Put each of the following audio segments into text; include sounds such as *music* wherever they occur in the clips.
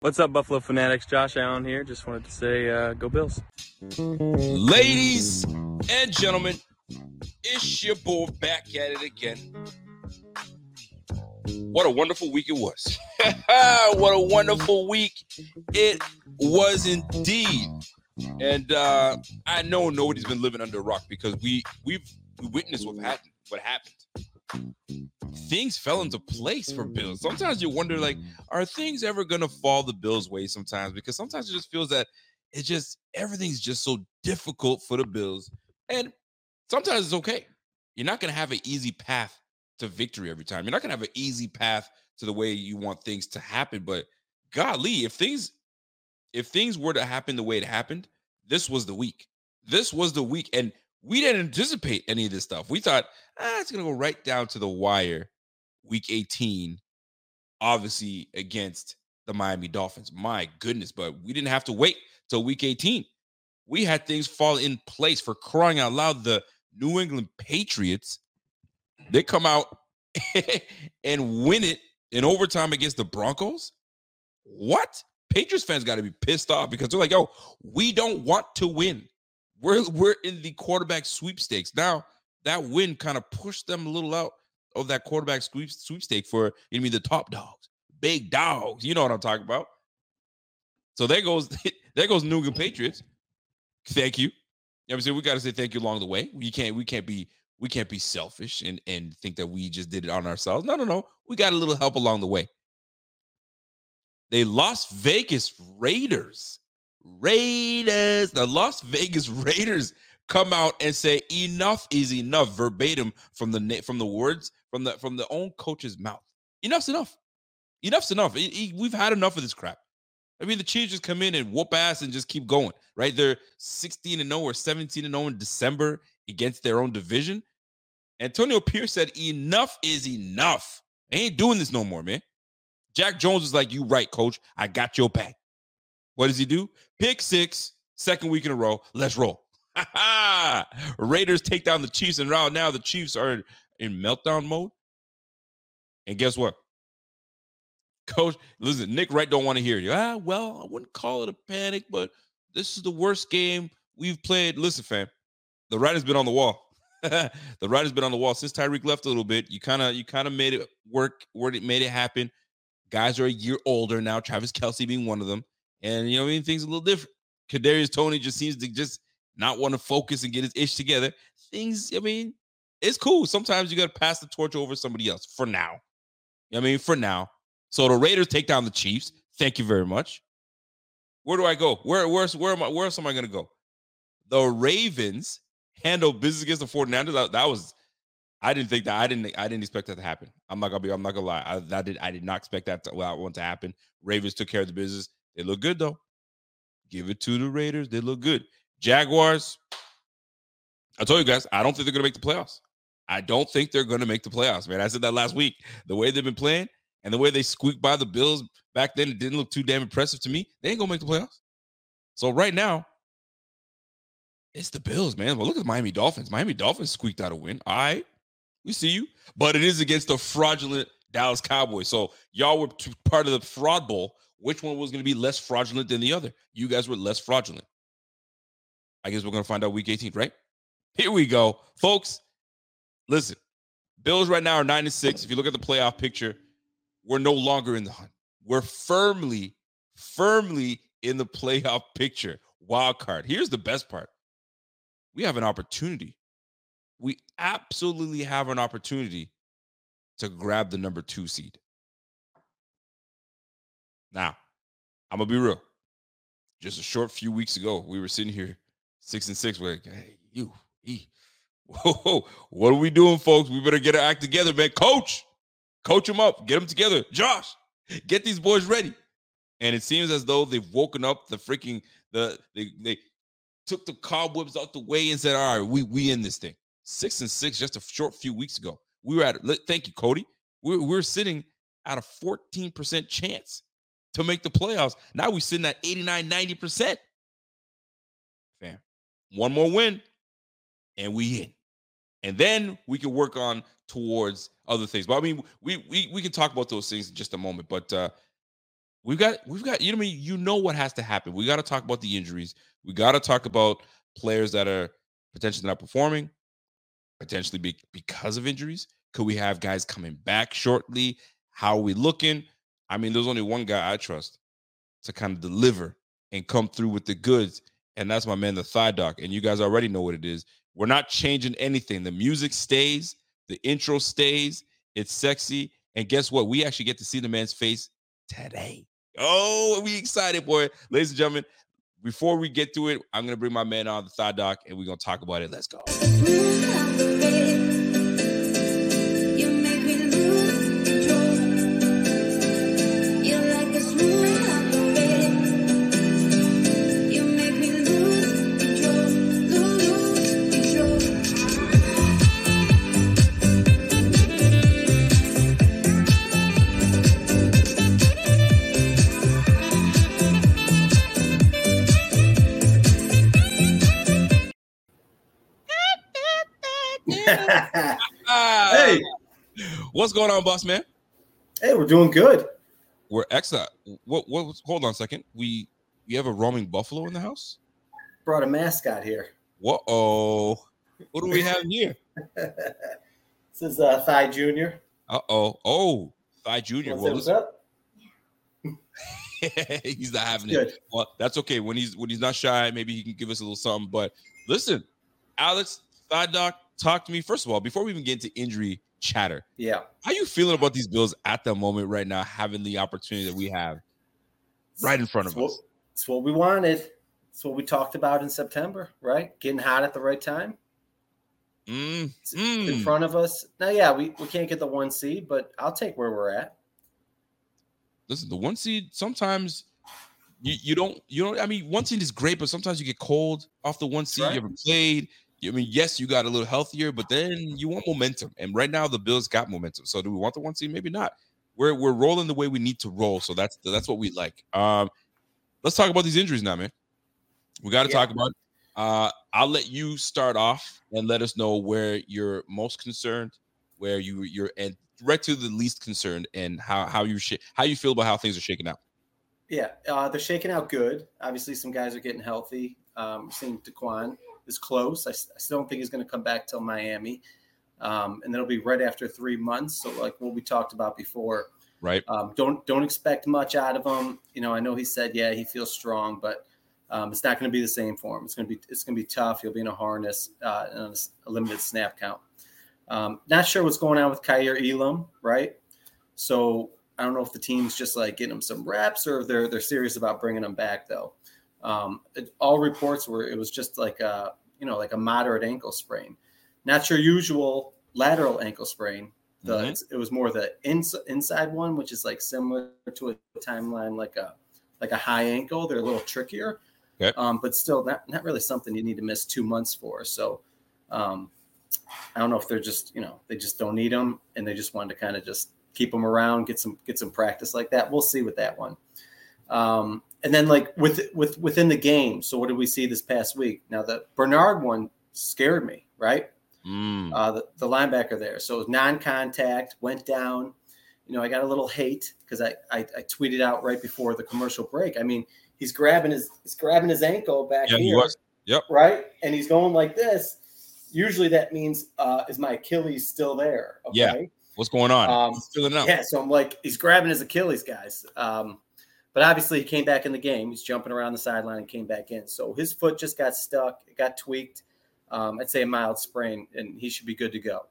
What's up, Buffalo Fanatics? Josh Allen here. Just wanted to say, uh, go Bills. Ladies and gentlemen, it's your boy back at it again. What a wonderful week it was. *laughs* what a wonderful week it was indeed. And uh, I know nobody's been living under a rock because we we've we witnessed what happened. What happened? Things fell into place for Bills. Sometimes you wonder, like, are things ever gonna fall the Bills' way? Sometimes because sometimes it just feels that it just everything's just so difficult for the Bills, and sometimes it's okay. You're not gonna have an easy path to victory every time. You're not gonna have an easy path to the way you want things to happen. But golly, if things if things were to happen the way it happened, this was the week. This was the week. And we didn't anticipate any of this stuff. We thought, ah, it's going to go right down to the wire week 18, obviously against the Miami Dolphins. My goodness. But we didn't have to wait till week 18. We had things fall in place for crying out loud. The New England Patriots, they come out *laughs* and win it in overtime against the Broncos. What? Patriots fans got to be pissed off because they're like, yo, we don't want to win. We're we're in the quarterback sweepstakes. Now, that win kind of pushed them a little out of that quarterback sweep sweepstake for you mean the top dogs, big dogs. You know what I'm talking about. So there goes *laughs* there goes New England Patriots. Thank you. I'm saying? We got to say thank you along the way. We can't we can't be we can't be selfish and and think that we just did it on ourselves. No, no, no. We got a little help along the way. The Las Vegas Raiders, Raiders, the Las Vegas *laughs* Raiders come out and say enough is enough verbatim from the from the words from the from the own coach's mouth. Enough's enough. Enough's enough. We've had enough of this crap. I mean, the Chiefs just come in and whoop ass and just keep going, right? They're 16 and 0 or 17 and 0 in December against their own division. Antonio Pierce said, Enough is enough. I ain't doing this no more, man. Jack Jones was like, You right, coach. I got your back. What does he do? Pick six, second week in a row. Let's roll. *laughs* Raiders take down the Chiefs, and right now the Chiefs are in meltdown mode. And guess what? Coach, listen, Nick Wright don't want to hear you. Ah, well, I wouldn't call it a panic, but this is the worst game we've played. Listen, fam, the writing's been on the wall. *laughs* the writing's been on the wall since Tyreek left a little bit. You kind of, you kind of made it work, where it made it happen. Guys are a year older now. Travis Kelce being one of them, and you know, I mean, things a little different. Kadarius Toney just seems to just not want to focus and get his ish together. Things, I mean, it's cool. Sometimes you got to pass the torch over somebody else for now. You know I mean, for now. So the Raiders take down the Chiefs. Thank you very much. Where do I go? Where where's where am I where else am I gonna go? The Ravens handle business against the 49ers. That, that was I didn't think that I didn't I didn't expect that to happen. I'm not gonna be I'm not gonna lie. I did I did not expect that to well, want to happen. Ravens took care of the business. They look good though. Give it to the Raiders. They look good. Jaguars. I told you guys, I don't think they're gonna make the playoffs. I don't think they're gonna make the playoffs, man. I said that last week. The way they've been playing and the way they squeaked by the Bills back then, it didn't look too damn impressive to me. They ain't gonna make the playoffs. So right now, it's the Bills, man. Well, look at Miami Dolphins. Miami Dolphins squeaked out a win. All right. We see you, but it is against the fraudulent Dallas Cowboys. So y'all were part of the fraud bowl. Which one was going to be less fraudulent than the other? You guys were less fraudulent. I guess we're going to find out week 18, right? Here we go, folks. Listen, Bills right now are nine and six. If you look at the playoff picture, we're no longer in the hunt. We're firmly, firmly in the playoff picture. Wild card. Here's the best part: we have an opportunity we absolutely have an opportunity to grab the number two seed. Now, I'm gonna be real. Just a short few weeks ago, we were sitting here six and six. We're like, hey, you, he, *laughs* whoa, what are we doing, folks? We better get our act together, man. Coach, coach them up, get them together. Josh, get these boys ready. And it seems as though they've woken up the freaking the they they took the cobwebs out the way and said, all right, we we in this thing six and six just a short few weeks ago. We were at, thank you, Cody. We we're sitting at a 14% chance to make the playoffs. Now we're sitting at 89, 90%. Fam, one more win and we in. And then we can work on towards other things. But I mean, we we we can talk about those things in just a moment. But uh we've got we've got you know I mean you know what has to happen. We got to talk about the injuries. We got to talk about players that are potentially not performing, potentially be, because of injuries. Could we have guys coming back shortly? How are we looking? I mean, there's only one guy I trust to kind of deliver and come through with the goods, and that's my man, the Thigh Doc. And you guys already know what it is. We're not changing anything. The music stays, the intro stays. It's sexy, and guess what? We actually get to see the man's face today. Oh, we excited, boy. Ladies and gentlemen, before we get to it, I'm gonna bring my man on the thigh doc and we're gonna talk about it. Let's go. What's going on, boss man? Hey, we're doing good. We're excellent. What? What? Hold on a second. We you have a roaming buffalo in the house? Brought a mascot here. What? Oh, what do we have *laughs* here? this is uh, Thigh Junior. Uh oh. Oh, Thigh Junior. Well, what's up? *laughs* he's not having Good. it. Well, that's okay. When he's when he's not shy, maybe he can give us a little something. But listen, Alex Thigh Doc, talk to me first of all before we even get into injury chatter. Yeah. How you feeling about these Bills at the moment right now, having the opportunity that we have right in front of it's us? What, it's what we wanted. It's what we talked about in September, right? Getting hot at the right time. Mm, mm. In front of us. Now, yeah, we, we can't get the one seed, but I'll take where we're at. Listen, the one seed sometimes you, you don't you don't I mean one seed is great, but sometimes you get cold off the one seed. Right. You haven't played. I mean, yes, you got a little healthier, but then you want momentum. And right now, the Bills got momentum. So, do we want the one seed? Maybe not. We're we're rolling the way we need to roll. So that's that's what we like. Um, let's talk about these injuries now, man. We got to yeah. talk about. It. Uh, I'll let you start off and let us know where you're most concerned, where you you're and right to the least concerned, and how how you sh- how you feel about how things are shaking out. Yeah, uh, they're shaking out good. Obviously, some guys are getting healthy. Um, seeing Daquan is close. I, I still don't think he's going to come back till Miami, um, and that'll be right after three months. So, like what we talked about before, right? Um, don't don't expect much out of him. You know, I know he said, yeah, he feels strong, but um, it's not going to be the same for him. It's going to be it's going to be tough. He'll be in a harness uh, and a limited snap count. Um, not sure what's going on with Kaiir Elam, right? So I don't know if the team's just like getting him some reps or if they're they're serious about bringing him back though. Um, it, all reports were it was just like a you know like a moderate ankle sprain, not your usual lateral ankle sprain. The mm-hmm. it was more the ins, inside one, which is like similar to a timeline like a like a high ankle. They're a little trickier, okay. um, but still not not really something you need to miss two months for. So. Um, I don't know if they're just, you know, they just don't need them and they just wanted to kind of just keep them around, get some get some practice like that. We'll see with that one. Um, and then like with with within the game. So what did we see this past week? Now the Bernard one scared me, right? Mm. Uh, the, the linebacker there. So non-contact went down. You know, I got a little hate because I, I, I tweeted out right before the commercial break. I mean, he's grabbing his he's grabbing his ankle back yeah, here. Yep. Right, and he's going like this. Usually that means uh, is my Achilles still there? Okay? Yeah. What's going on? Um. Yeah. So I'm like, he's grabbing his Achilles, guys. Um, but obviously, he came back in the game. He's jumping around the sideline and came back in. So his foot just got stuck. It got tweaked. Um, I'd say a mild sprain, and he should be good to go.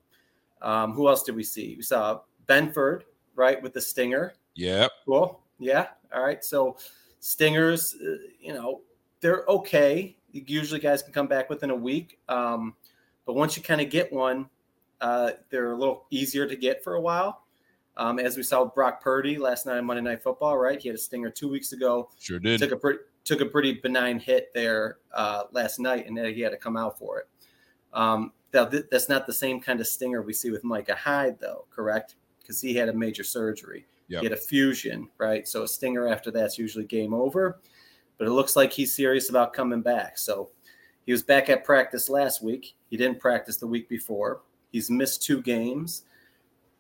Um, who else did we see? We saw Benford, right, with the stinger. Yeah. Cool. Yeah. All right. So stingers, uh, you know, they're okay. Usually, guys can come back within a week. Um, but once you kind of get one, uh, they're a little easier to get for a while. Um, as we saw Brock Purdy last night on Monday Night Football, right? He had a stinger two weeks ago. Sure did. Took a pretty took a pretty benign hit there uh, last night, and then he had to come out for it. Um, that, that's not the same kind of stinger we see with Micah Hyde, though, correct? Because he had a major surgery. Yep. He had a fusion, right? So a stinger after that's usually game over. But it looks like he's serious about coming back. So he was back at practice last week. He didn't practice the week before. He's missed two games.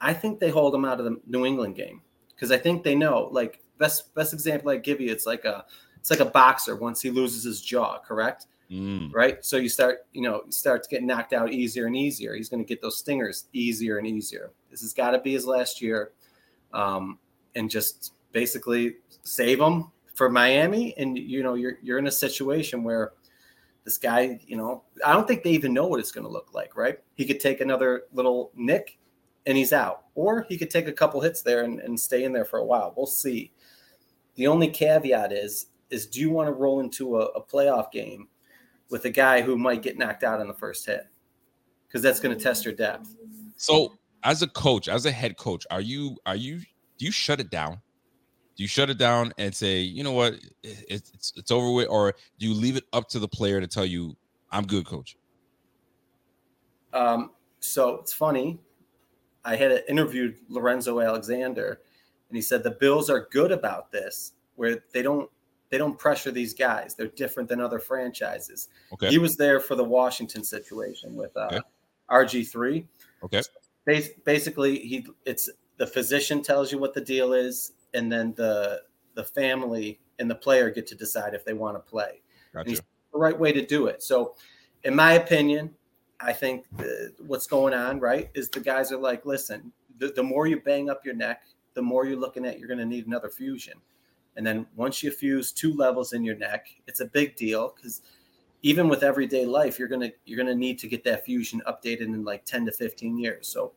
I think they hold him out of the New England game because I think they know, like, best best example I give you, it's like a it's like a boxer once he loses his jaw, correct? Mm. Right. So you start, you know, you start to get knocked out easier and easier. He's going to get those stingers easier and easier. This has got to be his last year, um, and just basically save him for Miami. And you know, you're you're in a situation where this guy, you know, I don't think they even know what it's going to look like. Right? He could take another little nick, and he's out, or he could take a couple hits there and, and stay in there for a while. We'll see. The only caveat is is do you want to roll into a, a playoff game with a guy who might get knocked out in the first hit? Because that's going to test your depth. So, as a coach, as a head coach, are you are you do you shut it down? Do you shut it down and say, you know what, it's it's, it's over with, or do you leave it up to the player to tell you, I'm good, coach? Um, so it's funny. I had interviewed Lorenzo Alexander, and he said the Bills are good about this, where they don't they don't pressure these guys. They're different than other franchises. Okay. He was there for the Washington situation with uh, Okay. RG three. Okay. Bas- Basically, he it's the physician tells you what the deal is, and then the the family and the player get to decide if they want to play. Gotcha. the right way to do it. So, in my opinion, I think the, what's going on, right, is the guys are like, listen, the, the more you bang up your neck, the more you're looking at you're going to need another fusion. And then once you fuse two levels in your neck, it's a big deal because even with everyday life, you're gonna you're gonna need to get that fusion updated in like 10 to 15 years. So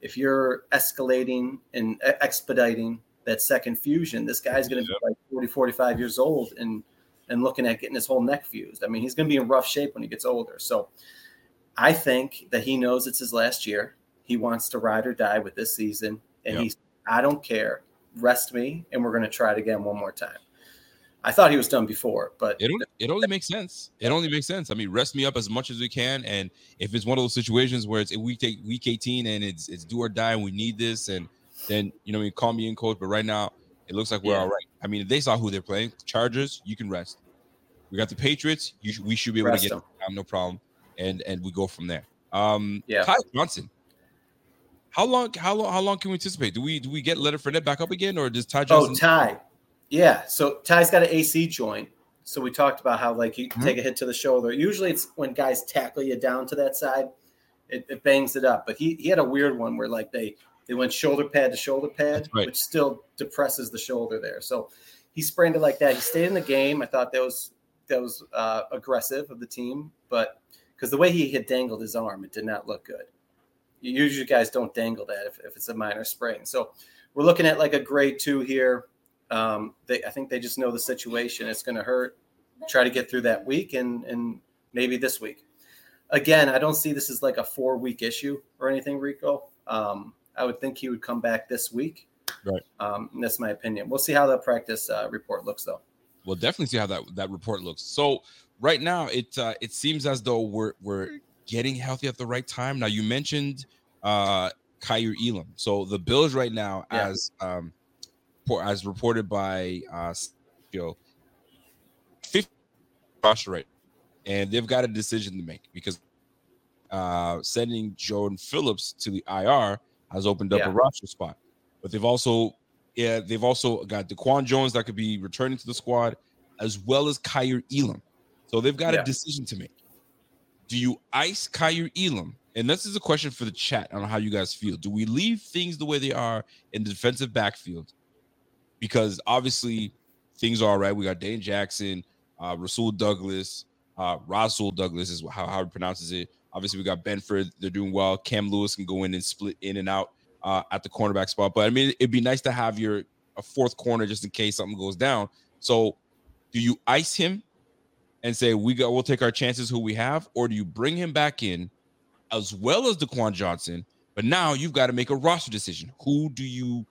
if you're escalating and expediting that second fusion, this guy's gonna be like 40, 45 years old and and looking at getting his whole neck fused. I mean, he's going to be in rough shape when he gets older. So I think that he knows it's his last year. He wants to ride or die with this season. And Yep. he's, I don't care. Rest me, and we're going to try it again one more time. I thought he was done before, but It only, it only makes sense. It only makes sense. I mean, rest me up as much as we can, and if it's one of those situations where it's a week take week eighteen and it's it's do or die, and we need this, and then you know, I mean, call me in, coach. But right now, it looks like we're Yeah. all right. I mean, if they saw who they're playing, Chargers, you can rest. We got the Patriots. You sh- we should be able Rest to get them. them, no problem, and and we go from there. Um, Yeah. Kyle Johnson. How long? How long? How long can we anticipate? Do we do we get Leonard Fournette back up again, or does Ty oh, Johnson? Ty. Yeah. So Ty's got an AC joint. So we talked about how like you Mhm. take a hit to the shoulder. Usually it's when guys tackle you down to that side, it, it bangs it up. But he he had a weird one where like they they went shoulder pad to shoulder pad, right. which still depresses the shoulder there. So he sprained it like that. He stayed in the game. I thought that was that was uh, aggressive of the team, but because the way he had dangled his arm, it did not look good. Usually, guys don't dangle that if, if it's a minor sprain. So we're looking at like a grade two here. Um, they, I think they just know the situation. It's going to hurt. Try to get through that week and and maybe this week. Again, I don't see this as like a four week issue or anything, Rico. Um, I would think he would come back this week. Right. Um, and that's my opinion. We'll see how the practice uh, report looks, though. We'll definitely see how that that report looks. So right now, it uh, it seems as though we're we're getting healthy at the right time. Now you mentioned uh Kaiir Elam. So the Bills right now, Yeah. as um as reported by uh Joe, 50 roster right, and they've got a decision to make because uh sending Jordan Phillips to the IR has opened up Yeah. a roster spot, but they've also yeah, they've also got Daquan Jones that could be returning to the squad, as well as Kaiir Elam. So they've got Yeah. a decision to make. Do you ice Kaiir Elam? And this is a question for the chat. on how you guys feel. Do we leave things the way they are in the defensive backfield? Because obviously things are all right. We got Dane Jackson, uh, Rasul Douglas, uh, Rasul Douglas is how Howard pronounces it. Obviously, we got Benford. They're doing well. Cam Lewis can go in and split in and out uh, at the cornerback spot. But I mean, it'd be nice to have your a fourth corner just in case something goes down. So, do you ice him and say we got we'll take our chances who we have, or do you bring him back in as well as Daquan Johnson? But now you've got to make a roster decision. Who do you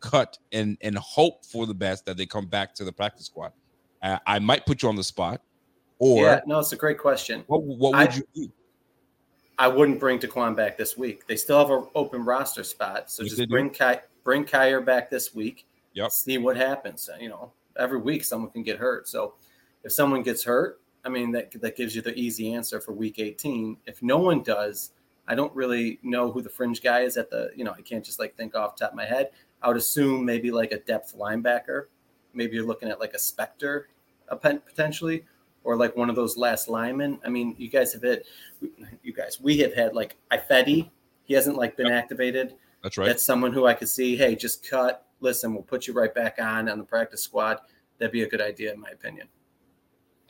cut and and hope for the best that they come back to the practice squad? Uh, I might put you on the spot, or yeah, no, it's a great question. what what I- would you do? I wouldn't bring Daquan back this week. They still have an open roster spot, so Yes, just bring Ky- bring Kaiir back this week. Yep. See what happens. You know, every week someone can get hurt. So if someone gets hurt, I mean that that gives you the easy answer for week 18. If no one does, I don't really know who the fringe guy is at the. You know, I can't just like think off the top of my head. I would assume maybe like a depth linebacker. Maybe you're looking at like a Spector potentially, or like one of those last linemen. I mean, you guys have had, you guys, we have had like Ifedi. He hasn't like been activated. That's right. That's someone who I could see. Hey, just cut. Listen, we'll put you right back on on the practice squad. That'd be a good idea, in my opinion.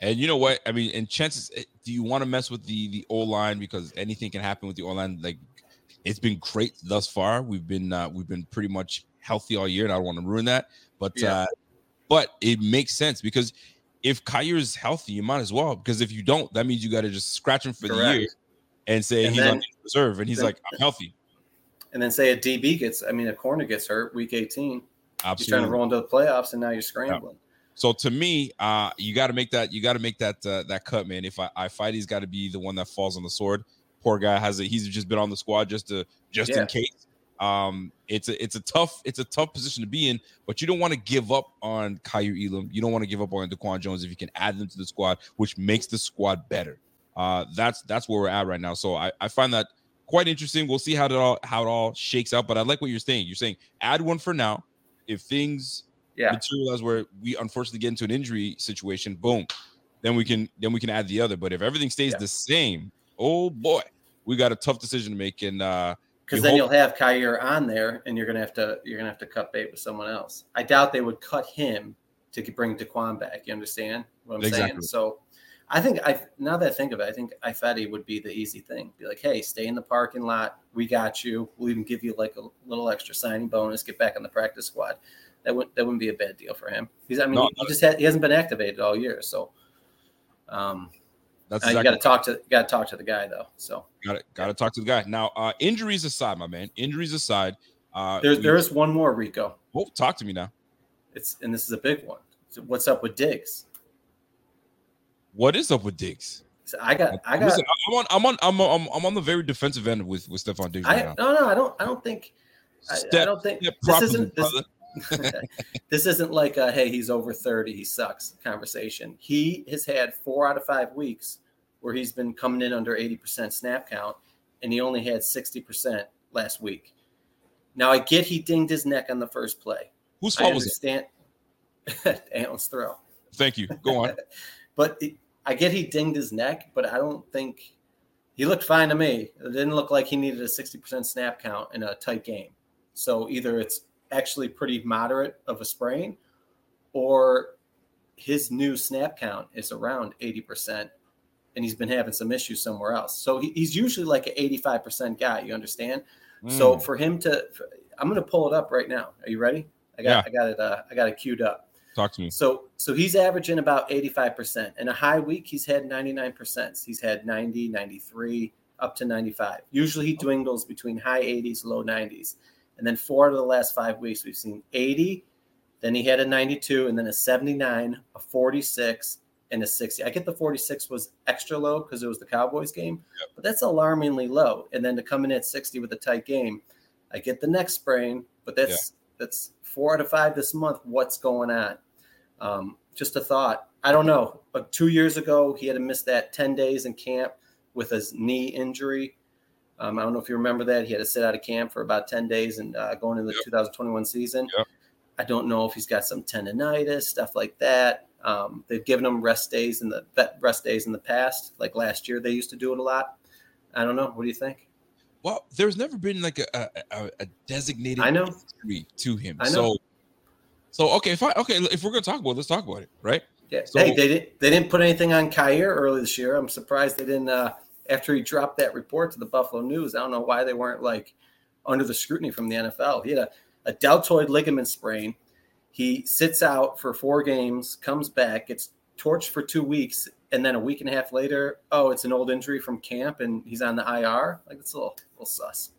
And you know what? I mean, and chances. Eh, do you want to mess with the the O line because anything can happen with the O line? Like, it's been great thus far. We've been uh, we've been pretty much healthy all year, and I don't want to ruin that. But yeah. uh, but it makes sense because if is healthy, you might as well. Because if you don't, that means you got to just scratch him for Correct. the year and say and he's then, on reserve, and he's then, like, I'm healthy. And then say a DB gets, I mean, a corner gets hurt week 18. Absolutely. You're trying to roll into the playoffs, and now you're scrambling. So to me, uh, you got to make that you got to make that uh, that cut, man. If I, I fight, he's got to be the one that falls on the sword. Poor guy has it. He's just been on the squad just to just yeah. in case. Um, it's a it's a tough it's a tough position to be in, but you don't want to give up on Kaiir Elam. You don't want to give up on Daquan Jones if you can add them to the squad, which makes the squad better. Uh, that's that's where we're at right now. So I, I find that quite interesting. We'll see how it all how it all shakes out. But I like what you're saying. You're saying add one for now. If things yeah. materialize where we unfortunately get into an injury situation, boom, then we can then we can add the other. But if everything stays yeah. the same, oh boy, we got a tough decision to make. And uh because then hope- you'll have Kaiir on there, and you're gonna have to you're gonna have to cut bait with someone else. I doubt they would cut him to bring Daquan back. You understand what I'm exactly. saying? So I think I now that I think of it, I think Ifedi would be the easy thing. Be like, hey, stay in the parking lot. We got you. We'll even give you like a little extra signing bonus. Get back on the practice squad. That wouldn't that wouldn't be a bad deal for him. He's I mean no, he, he, just had, he hasn't been activated all year, so um, that's exactly. uh, you got to talk to got to talk to the guy though. So got it. Got to talk to the guy. Now, uh, injuries aside, my man. Injuries aside, uh, there's there is one more Rico. Oh, talk to me now. It's and this is a big one. So what's up with Diggs? What is up with Diggs? So I got, I got. Listen, I'm on, I'm on, I'm on, I'm on the very defensive end with with Stefon Diggs. Right I, no, no, I don't, I don't think. Step, I, I don't think this isn't. This, *laughs* this isn't like a hey he's over 30 he sucks conversation. He has had four out of five weeks where he's been coming in under 80% snap count and he only had 60% last week. Now i get he dinged his neck on the first play. Whose fault was it? Antlin's *laughs* throw. Thank you. Go on. *laughs* But it, i get he dinged his neck but i don't think he looked fine to me. It didn't look like he needed a 60% snap count in a tight game. So either it's actually pretty moderate of a sprain, or his new snap count is around 80%, and he's been having some issues somewhere else. So he, he's usually like an 85% guy, you understand? Mm. So for him to, I'm going to pull it up right now. Are you ready? I got, yeah. I got it. Uh, I got it queued up. Talk to me. So, so he's averaging about 85%. In a high week, he's had 99%. He's had 90, 93, up to 95. Usually he dwindles between high 80s, low 90s. And then four out of the last five weeks, we've seen 80. Then he had a 92, and then a 79, a 46, and a 60. I get the 46 was extra low because it was the Cowboys game, yep. but that's alarmingly low. And then to come in at 60 with a tight game, I get the neck sprain, but that's yeah. that's four out of five this month. What's going on? Um, just a thought. I don't know. But two years ago, he had to miss that 10 days in camp with his knee injury. Um, I don't know if you remember that. He had to sit out of camp for about 10 days and uh, going into the yep. 2021 season. Yep. I don't know if he's got some tendonitis, stuff like that. Um, they've given him rest days in the rest days in the past, like last year they used to do it a lot. I don't know. What do you think? Well, there's never been like a, a, a designated I know. to him. I know. So, so okay, fine. Okay, if we're gonna talk about it, let's talk about it, right? Yeah. So, hey, they didn't they didn't put anything on Kaiir early this year. I'm surprised they didn't uh, after he dropped that report to the Buffalo News. I don't know why they weren't like under the scrutiny from the NFL. He had a, a deltoid ligament sprain. He sits out for four games, comes back, gets torched for two weeks, and then a week and a half later, oh, it's an old injury from camp, and he's on the IR. Like it's a little, little sus.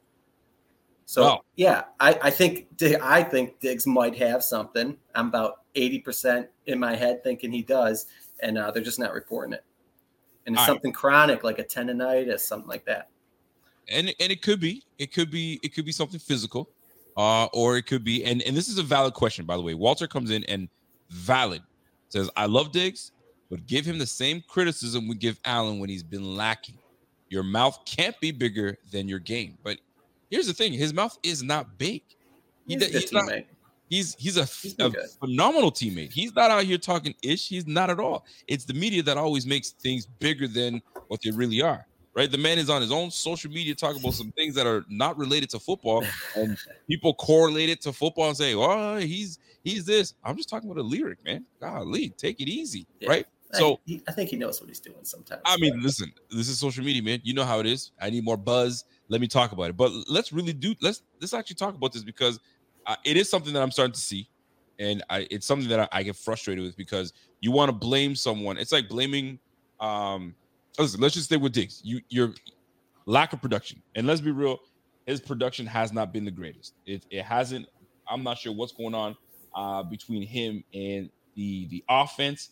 So wow. yeah, I, I think I think Diggs might have something. I'm about eighty percent in my head thinking he does, and uh, they're just not reporting it and it's All something right. chronic like a tendonitis, something like that. And and it could be, it could be, it could be something physical, uh, or it could be, and and this is a valid question by the way. Walter comes in and valid says, "I love Diggs, but give him the same criticism we give Allen when he's been lacking. Your mouth can't be bigger than your game." But here's the thing: his mouth is not big. He, He's, he's not, teammate. He's he's a, He's a phenomenal teammate. He's not out here talking ish. He's not at all. It's the media that always makes things bigger than what they really are. Right? The man is on his own social media talking about some things that are not related to football, and *laughs* people correlate it to football and say, "Oh, he's he's this." I'm just talking about a lyric, man. Golly, take it easy, Yeah. right? I- So he, I think he knows what he's doing sometimes. I mean, listen, this is social media, man. You know how it is. I need more buzz. Let me talk about it. But let's really do let's let's actually talk about this because it is something that I'm starting to see, and I it's something that I, I get frustrated with because you want to blame someone. It's like blaming. Um, listen, let's just stay with Diggs. You your lack of production, and let's be real, his production has not been the greatest. It it hasn't. I'm not sure what's going on uh, between him and the the offense.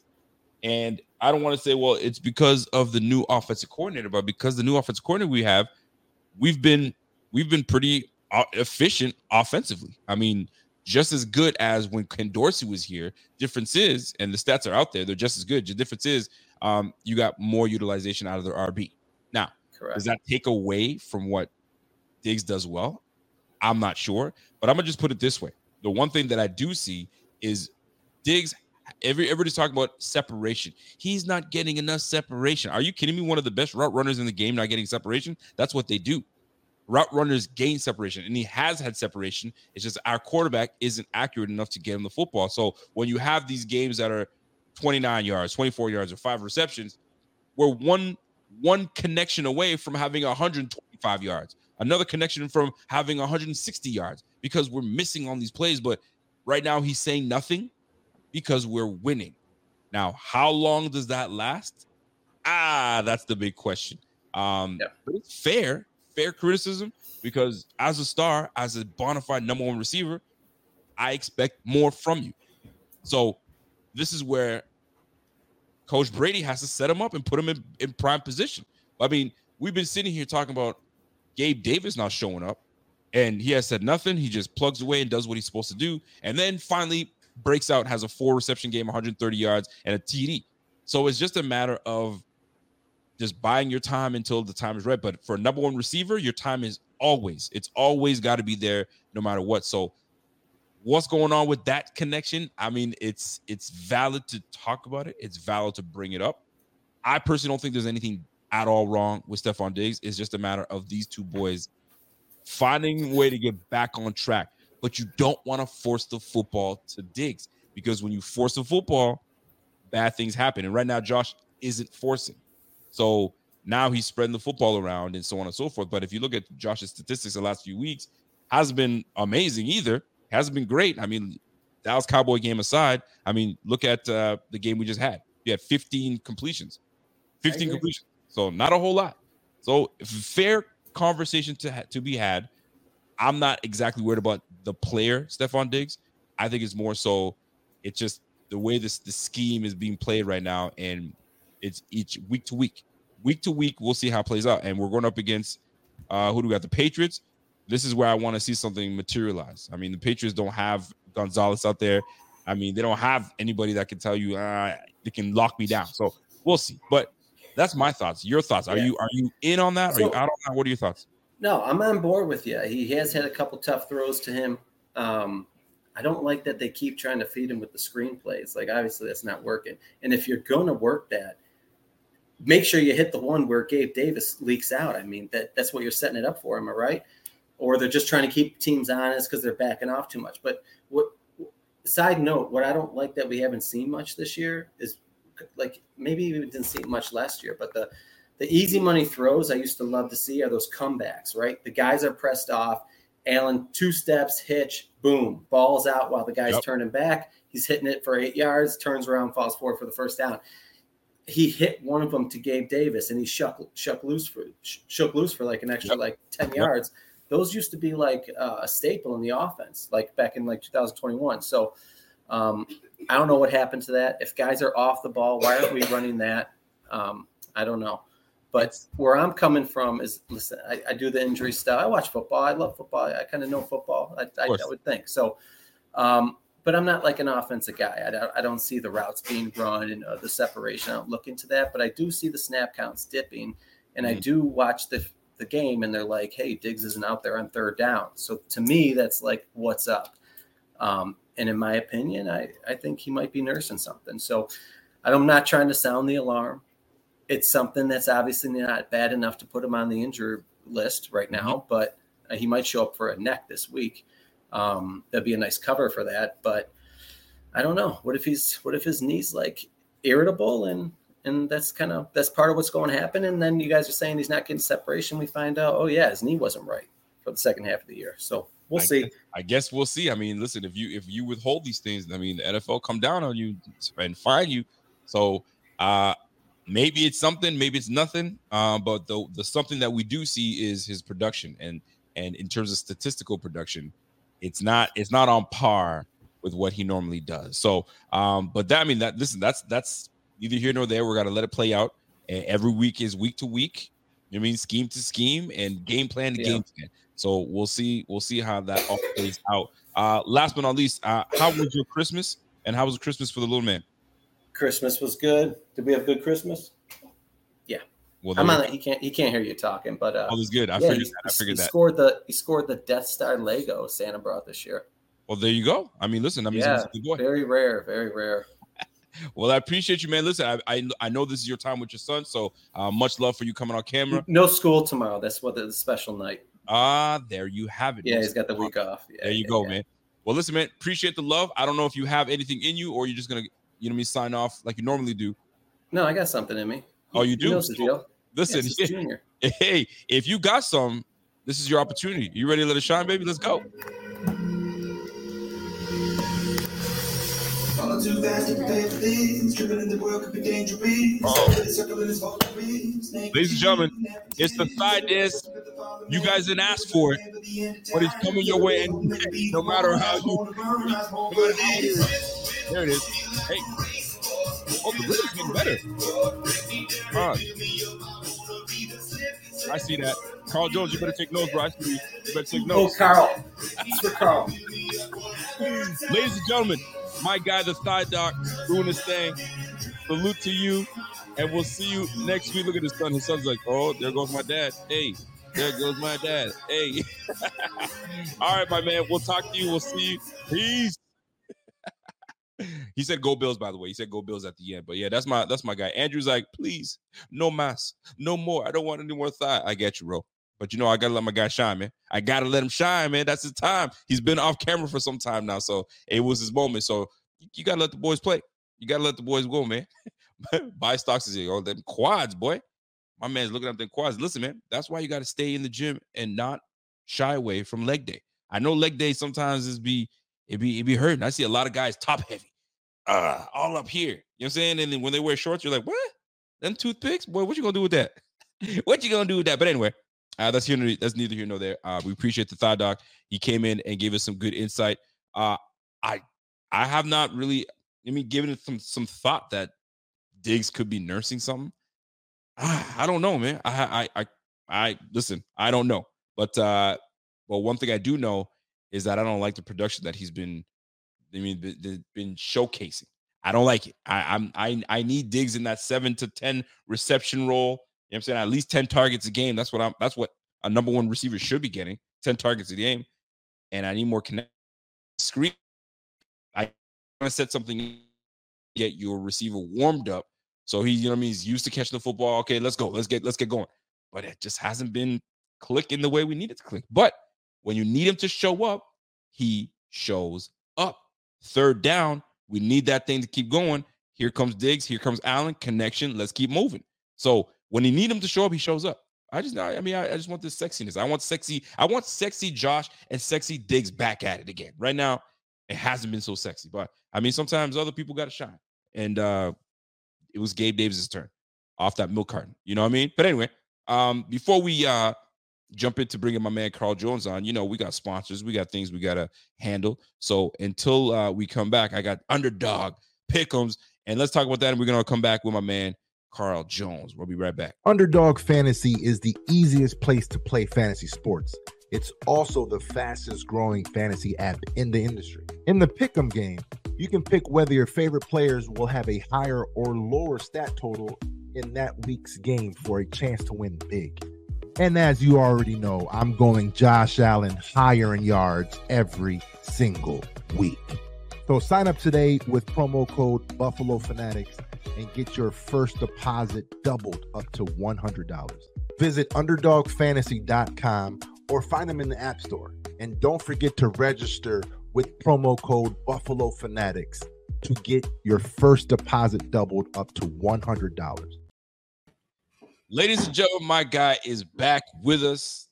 And I don't want to say, well, it's because of the new offensive coordinator, but because the new offensive coordinator we have, we've been we've been pretty efficient offensively. I mean, just as good as when Ken Dorsey was here. Difference is, and the stats are out there, they're just as good. The difference is, um, you got more utilization out of their RB. Now, correct. does that take away from what Diggs does well? I'm not sure, but I'm gonna just put it this way: the one thing that I do see is Diggs. Every everybody's talking about separation. He's not getting enough separation. Are you kidding me? One of the best route runners in the game not getting separation. That's what they do. Route runners gain separation, and he has had separation. It's just our quarterback isn't accurate enough to get him the football. So when you have these games that are 29 yards, 24 yards, or five receptions, we're one one connection away from having 125 yards, another connection from having 160 yards because we're missing on these plays. But right now, he's saying nothing because we're winning. Now, how long does that last? Ah, that's the big question. Um, Yeah. but it's fair, fair criticism because as a star, as a bona fide number one receiver, I expect more from you. So this is where Coach Brady has to set him up and put him in, in prime position. I mean, we've been sitting here talking about Gabe Davis not showing up, and he has said nothing. He just plugs away and does what he's supposed to do, and then finally breaks out, has a four reception game, 130 yards, and a TD. So it's just a matter of just buying your time until the time is right. But for a number one receiver, your time is always, it's always got to be there no matter what. So what's going on with that connection? I mean, it's it's valid to talk about it. It's valid to bring it up. I personally don't think there's anything at all wrong with Stefon Diggs. It's just a matter of these two boys finding a way to get back on track. But you don't want to force the football to Diggs because when you force the football, bad things happen. And right now, Josh isn't forcing. So now he's spreading the football around and so on and so forth. But if you look at Josh's statistics the last few weeks, hasn't been amazing either. Hasn't been great. I mean, Dallas Cowboy game aside, I mean, look at uh, the game we just had. You had 15 completions, 15 completions. So not a whole lot. So fair conversation to ha- to be had. I'm not exactly worried about the player Stefon Diggs. I think it's more so it's just the way this the scheme is being played right now, and it's each week to week, week to week. We'll see how it plays out, and we're going up against uh, who do we got? The Patriots. This is where I want to see something materialize. I mean, the Patriots don't have Gonzalez out there. I mean, they don't have anybody that can tell you uh, they can lock me down. So we'll see. But that's my thoughts. Your thoughts? Are Yeah. you are you in on that? Are you So- out on that? What are your thoughts? No, I'm on board with you. He has had a couple tough throws to him. Um, I don't like that they keep trying to feed him with the screenplays. Like obviously that's not working. And if you're gonna work that, make sure you hit the one where Gabe Davis leaks out. I mean that that's what you're setting it up for. Am I right? Or they're just trying to keep teams honest because they're backing off too much. But what? Side note: What I don't like that we haven't seen much this year is like maybe we didn't see much last year, but the the easy money throws I used to love to see are those comebacks, right? The guys are pressed off. Allen two steps, hitch, boom, balls out while the guy's Yep. turning back. He's hitting it for eight yards, turns around, falls forward for the first down. He hit one of them to Gabe Davis, and he shook shook loose for shook loose for like an extra Yep. like ten Yep. yards. Those used to be like uh, a staple in the offense, like back in like 2021. So um, I don't know what happened to that. If guys are off the ball, why aren't we running that? Um, I don't know. But where I'm coming from is listen, I, I do the injury stuff. I watch football. I love football. I kind of know football. I, I. I would think so. Um, but I'm not like an offensive guy. I don't, I don't see the routes being run and uh, the separation. I don't look into that. But I do see the snap counts dipping, and I Mhm. do watch the the game and they're like, hey, Diggs isn't out there on third down. So to me, that's like, what's up? Um, and in my opinion, I, I think he might be nursing something. So I'm not trying to sound the alarm. It's something that's obviously not bad enough to put him on the injury list right now, mm-hmm. but he might show up for a neck this week. Um, that'd be a nice cover for that. But I don't know. What if he's what if his knees like irritable and and that's kind of that's part of what's going to happen. And then you guys are saying he's not getting separation. We find out, oh yeah, his knee wasn't right for the second half of the year. So we'll I see. Guess, I guess we'll see. I mean, listen, if you if you withhold these things, I mean, the NFL come down on you and fine you. So uh maybe it's something, maybe it's nothing. Um, uh, but the the something that we do see is his production and and in terms of statistical production, it's not it's not on par with what he normally does. So um, but that I mean that listen, that's that's neither here nor there. We're gonna let it play out. And every week is week to week. You know I mean, scheme to scheme and game plan to yeah. game plan. So we'll see. We'll see how that all plays out. Uh, last but not least, uh, how was your Christmas? And how was Christmas for the little man? Christmas was good. Did we have good Christmas? Well, I'm on. He can't. He can't hear you talking. But uh, all is good. I yeah, figured. He, that. I figured he that. Scored the. He scored the Death Star Lego Santa brought this year. Well, there you go. I mean, listen. I mean, yeah, very rare. Very rare. *laughs* well, I appreciate you, man. Listen, I, I, I know this is your time with your son, so uh, much love for you coming on camera. No school tomorrow. That's what the special night. Ah, there you have it. Yeah, he's got the week off. Yeah, there you yeah, go, yeah. man. Well, listen, man. Appreciate the love. I don't know if you have anything in you, or you're just gonna, you know, me sign off like you normally do. No, I got something in me. Oh, you do? He knows the deal. Listen, yes, *laughs* junior. hey, if you got some, this is your opportunity. You ready to let it shine, baby? Let's go. too fast to prepare for this. Tripping in the world could be dangerous. Oh. Ladies and gentlemen, it's the side disc. You guys didn't ask for it, but it's coming your way, no matter how you, there it is. Hey, oh, the rhythm's getting better. Huh. I see that. Carl Jones, you better take notes, bro. You better take notes. Oh, Carl. for Carl. Ladies and gentlemen, my guy, the thigh doc, doing his thing. Salute to you, and we'll see you next week. Look at his son. His son's like, oh, there goes my dad. Hey, there goes my dad. Hey. *laughs* All right, my man. We'll talk to you. We'll see you. Peace. *laughs* he said go bills by the way he said go bills at the end but yeah that's my that's my guy andrew's like please no mass no more i don't want any more thigh i get you bro but you know, I gotta let my guy shine, man. I gotta let him shine, man. That's his time. He's been off camera for some time now, so it was his moment. So you gotta let the boys play. You gotta let the boys go, man. *laughs* Buy stocks is oh them quads, boy. My man's looking at them quads. Listen, man, that's why you gotta stay in the gym and not shy away from leg day. I know leg day sometimes is be it be it be hurting. I see a lot of guys top heavy, uh, all up here. You know what I'm saying? And then when they wear shorts, you're like, what? Them toothpicks, boy. What you gonna do with that? *laughs* what you gonna do with that? But anyway, uh, that's here. That's neither here nor there. Uh, we appreciate the thigh doc. He came in and gave us some good insight. Uh, I I have not really. I mean, given it some some thought that Diggs could be nursing something. Ah, I don't know, man. I I I I listen. I don't know, but uh, well, one thing I do know is that I don't like the production that he's been. I mean, been, been showcasing. I don't like it. I, I'm I I need Diggs in that seven to ten reception role You know I'm saying? At least 10 targets a game. That's what I'm that's what a number one receiver should be getting. 10 targets a game. And I need more connect screen. I want to set something get your receiver warmed up. So he, you know what I mean, he's used to catching the football. Okay, let's go. Let's get let's get going. But it just hasn't been clicking the way we need it to click. But when you need him to show up, he shows. Third down, we need that thing to keep going. Here comes Diggs. Here comes Allen. Connection. Let's keep moving. So when you need him to show up, he shows up. I just, I mean, I, I just want this sexiness. I want sexy, I want sexy Josh and sexy Diggs back at it again. Right now, it hasn't been so sexy, but I mean, sometimes other people got to shine. And uh it was Gabe Davis's turn off that milk carton. You know what I mean? But anyway, um, before we uh jump into bringing my man Carl Jones on, you know, we got sponsors, we got things we got to handle. So until uh, we come back, I got underdog pickums, and let's talk about that. And we're gonna come back with my man Carl Jones. We'll be right back. Underdog Fantasy is the easiest place to play fantasy sports. It's also the fastest growing fantasy app in the industry. In the pick'em game, you can pick whether your favorite players will have a higher or lower stat total in that week's game for a chance to win big. And as you already know, I'm going Josh Allen higher in yards every single week. So sign up today with promo code Buffalo Fanatics and get your first deposit doubled up to $100. Visit underdogfantasy.com or find them in the App Store. And don't forget to register with promo code Buffalo Fanatics to get your first deposit doubled up to $100. Ladies and gentlemen, my guy is back with us,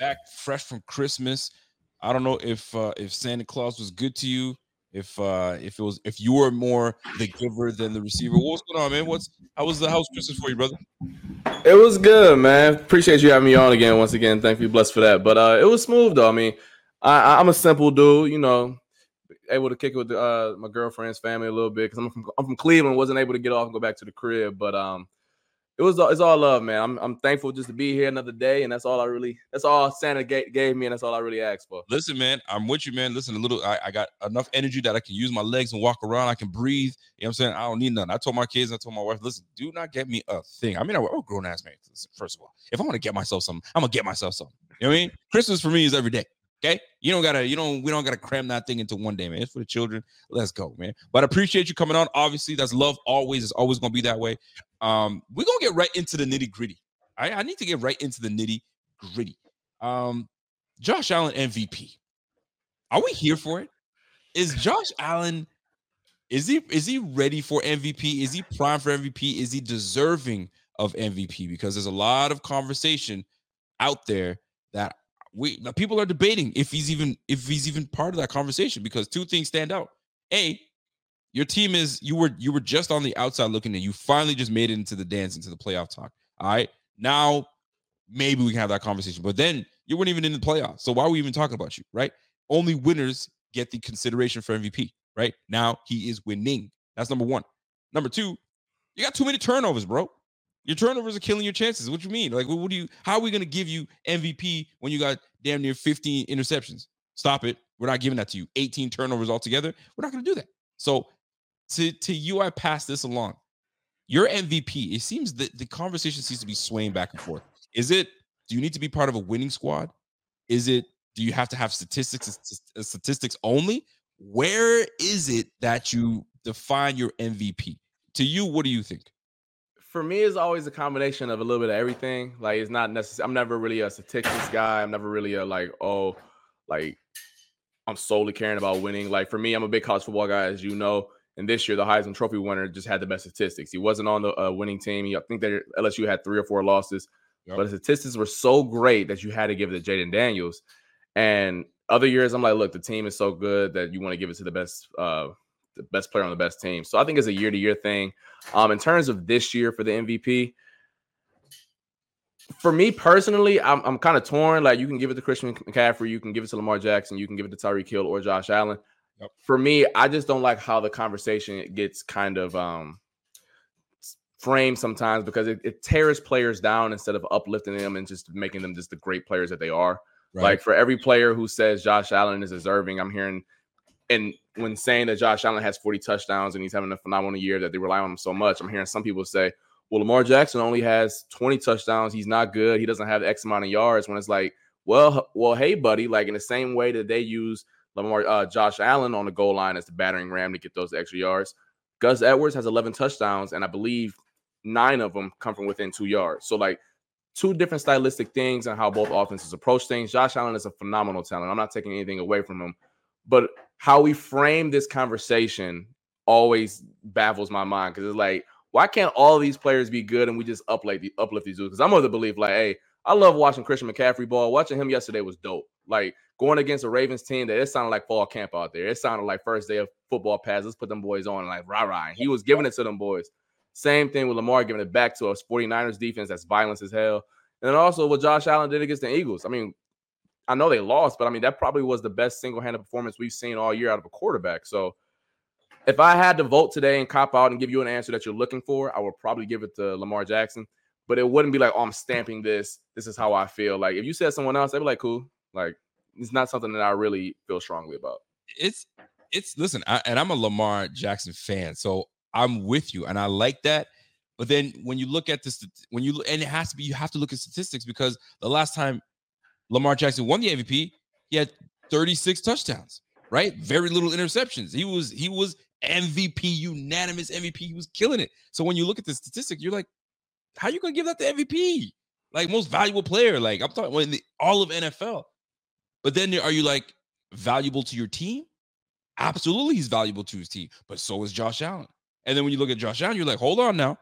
back fresh from Christmas. I don't know if uh, if Santa Claus was good to you, if uh if it was if you were more the giver than the receiver. What's going on, man? What's how was the house Christmas for you, brother? It was good, man. Appreciate you having me on again once again. Thank you, blessed for that. But uh it was smooth though. I mean, I, I'm a simple dude, you know, able to kick it with uh, my girlfriend's family a little bit because I'm from I'm from Cleveland. wasn't able to get off and go back to the crib, but um, it was it's all love, man. I'm I'm thankful just to be here another day, and that's all I really that's all Santa gave, gave me, and that's all I really asked for. Listen, man, I'm with you, man. Listen, a little, I, I got enough energy that I can use my legs and walk around. I can breathe. You know what I'm saying? I don't need nothing. I told my kids, I told my wife, listen, do not get me a thing. I mean, I'm a grown ass man. First of all, if I want to get myself something, I'm gonna get myself something. You know what I mean? Christmas for me is every day. Okay, you don't gotta, you don't, we don't gotta cram that thing into one day, man. It's for the children. Let's go, man. But I appreciate you coming on. Obviously, that's love. Always, it's always gonna be that way. Um, we're gonna get right into the nitty gritty. I, I need to get right into the nitty gritty. Um, Josh Allen MVP. Are we here for it? Is Josh Allen? Is he is he ready for MVP? Is he prime for MVP? Is he deserving of MVP? Because there's a lot of conversation out there that we people are debating if he's even if he's even part of that conversation because two things stand out. A, your team is you were you were just on the outside looking and you finally just made it into the dance into the playoff talk. All right. Now maybe we can have that conversation. But then you weren't even in the playoffs. So why are we even talking about you? Right. Only winners get the consideration for MVP. Right. Now he is winning. That's number one. Number two, you got too many turnovers, bro. Your turnovers are killing your chances. What do you mean? Like, what, do you? How are we going to give you MVP when you got damn near 15 interceptions? Stop it. We're not giving that to you. 18 turnovers altogether. We're not going to do that. So, to to you, I pass this along. Your MVP. It seems that the conversation seems to be swaying back and forth. Is it? Do you need to be part of a winning squad? Is it? Do you have to have statistics? Uh, statistics only. Where is it that you define your MVP? To you, what do you think? For me, it's always a combination of a little bit of everything. Like it's not necessary. I'm never really a statistics guy. I'm never really a like, oh, like I'm solely caring about winning. Like for me, I'm a big college football guy, as you know. And this year, the Heisman Trophy winner just had the best statistics. He wasn't on the uh, winning team. He, I think that LSU had three or four losses, yep. but the statistics were so great that you had to give it to Jayden Daniels. And other years, I'm like, look, the team is so good that you want to give it to the best uh, the best player on the best team. So I think it's a year to year thing. Um, in terms of this year for the MVP, for me personally, I'm, I'm kind of torn. Like you can give it to Christian McCaffrey, you can give it to Lamar Jackson, you can give it to Tyreek Hill or Josh Allen. Yep. For me, I just don't like how the conversation gets kind of um, framed sometimes because it, it, tears players down instead of uplifting them and just making them just the great players that they are. Right. Like for every player who says Josh Allen is deserving, I'm hearing and when saying that Josh Allen has 40 touchdowns and he's having a phenomenal year that they rely on him so much, I'm hearing some people say, well, Lamar Jackson only has 20 touchdowns. He's not good. He doesn't have X amount of yards. When it's like, well, well, hey, buddy, like in the same way that they use Lamar, uh, Josh Allen on the goal line as the battering ram to get those extra yards. Gus Edwards has 11 touchdowns, and I believe nine of them come from within two yards. So, like, two different stylistic things and how both offenses approach things. Josh Allen is a phenomenal talent. I'm not taking anything away from him, but how we frame this conversation always baffles my mind because it's like, why can't all these players be good and we just uplift the uplift these dudes? Because I'm of the belief, like, hey, I love watching Christian McCaffrey ball. Watching him yesterday was dope. Like going against a Ravens team that it sounded like fall camp out there. It sounded like first day of football pass. Let's put them boys on like rah rah. And he was giving it to them boys. Same thing with Lamar giving it back to us 49ers defense that's violence as hell. And then also what Josh Allen did against the Eagles. I mean, I know they lost, but I mean that probably was the best single-handed performance we've seen all year out of a quarterback. So if I had to vote today and cop out and give you an answer that you're looking for, I would probably give it to Lamar Jackson. But it wouldn't be like, oh, I'm stamping this. This is how I feel. Like if you said someone else, I'd be like, cool. Like it's not something that I really feel strongly about. It's it's listen, I, and I'm a Lamar Jackson fan, so I'm with you, and I like that. But then when you look at this, when you and it has to be, you have to look at statistics because the last time Lamar Jackson won the MVP, he had 36 touchdowns, right? Very little interceptions. He was he was MVP, unanimous MVP. He was killing it. So when you look at the statistic, you're like, how are you gonna give that the MVP? Like most valuable player. Like I'm talking in the, all of NFL. But then are you like valuable to your team? Absolutely, he's valuable to his team, but so is Josh Allen. And then when you look at Josh Allen, you're like, hold on now.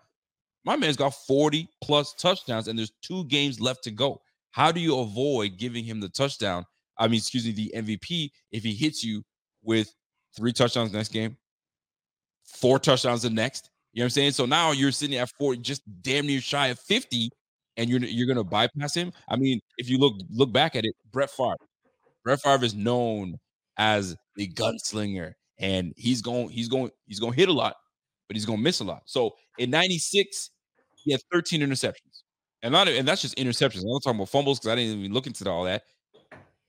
My man's got 40 plus touchdowns, and there's two games left to go. How do you avoid giving him the touchdown? I mean, excuse me, the MVP if he hits you with three touchdowns next game, four touchdowns the next. You know what I'm saying? So now you're sitting at four, just damn near shy of 50, and you're you're gonna bypass him. I mean, if you look look back at it, Brett Favre. Brett Favre is known as the gunslinger, and he's going, he's going, he's going to hit a lot, but he's going to miss a lot. So in '96, he had 13 interceptions, and not, and that's just interceptions. I'm talking about fumbles because I didn't even look into all that.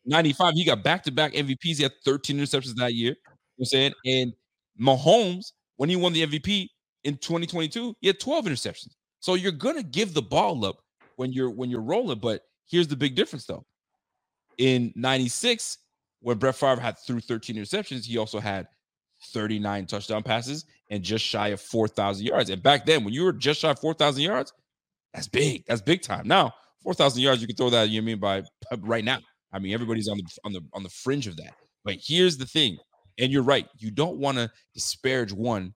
95, he got back-to-back MVPs. He had 13 interceptions that year. You know I'm saying? And Mahomes, when he won the MVP in 2022, he had 12 interceptions. So you're gonna give the ball up when you're when you're rolling. But here's the big difference though. In 96, when Brett Favre had threw 13 interceptions, he also had 39 touchdown passes and just shy of 4,000 yards. And back then, when you were just shy of 4,000 yards, that's big. That's big time. Now, 4,000 yards, you can throw that, you know I mean, by right now. I mean, everybody's on the on the on the fringe of that. But here's the thing, and you're right. You don't want to disparage one,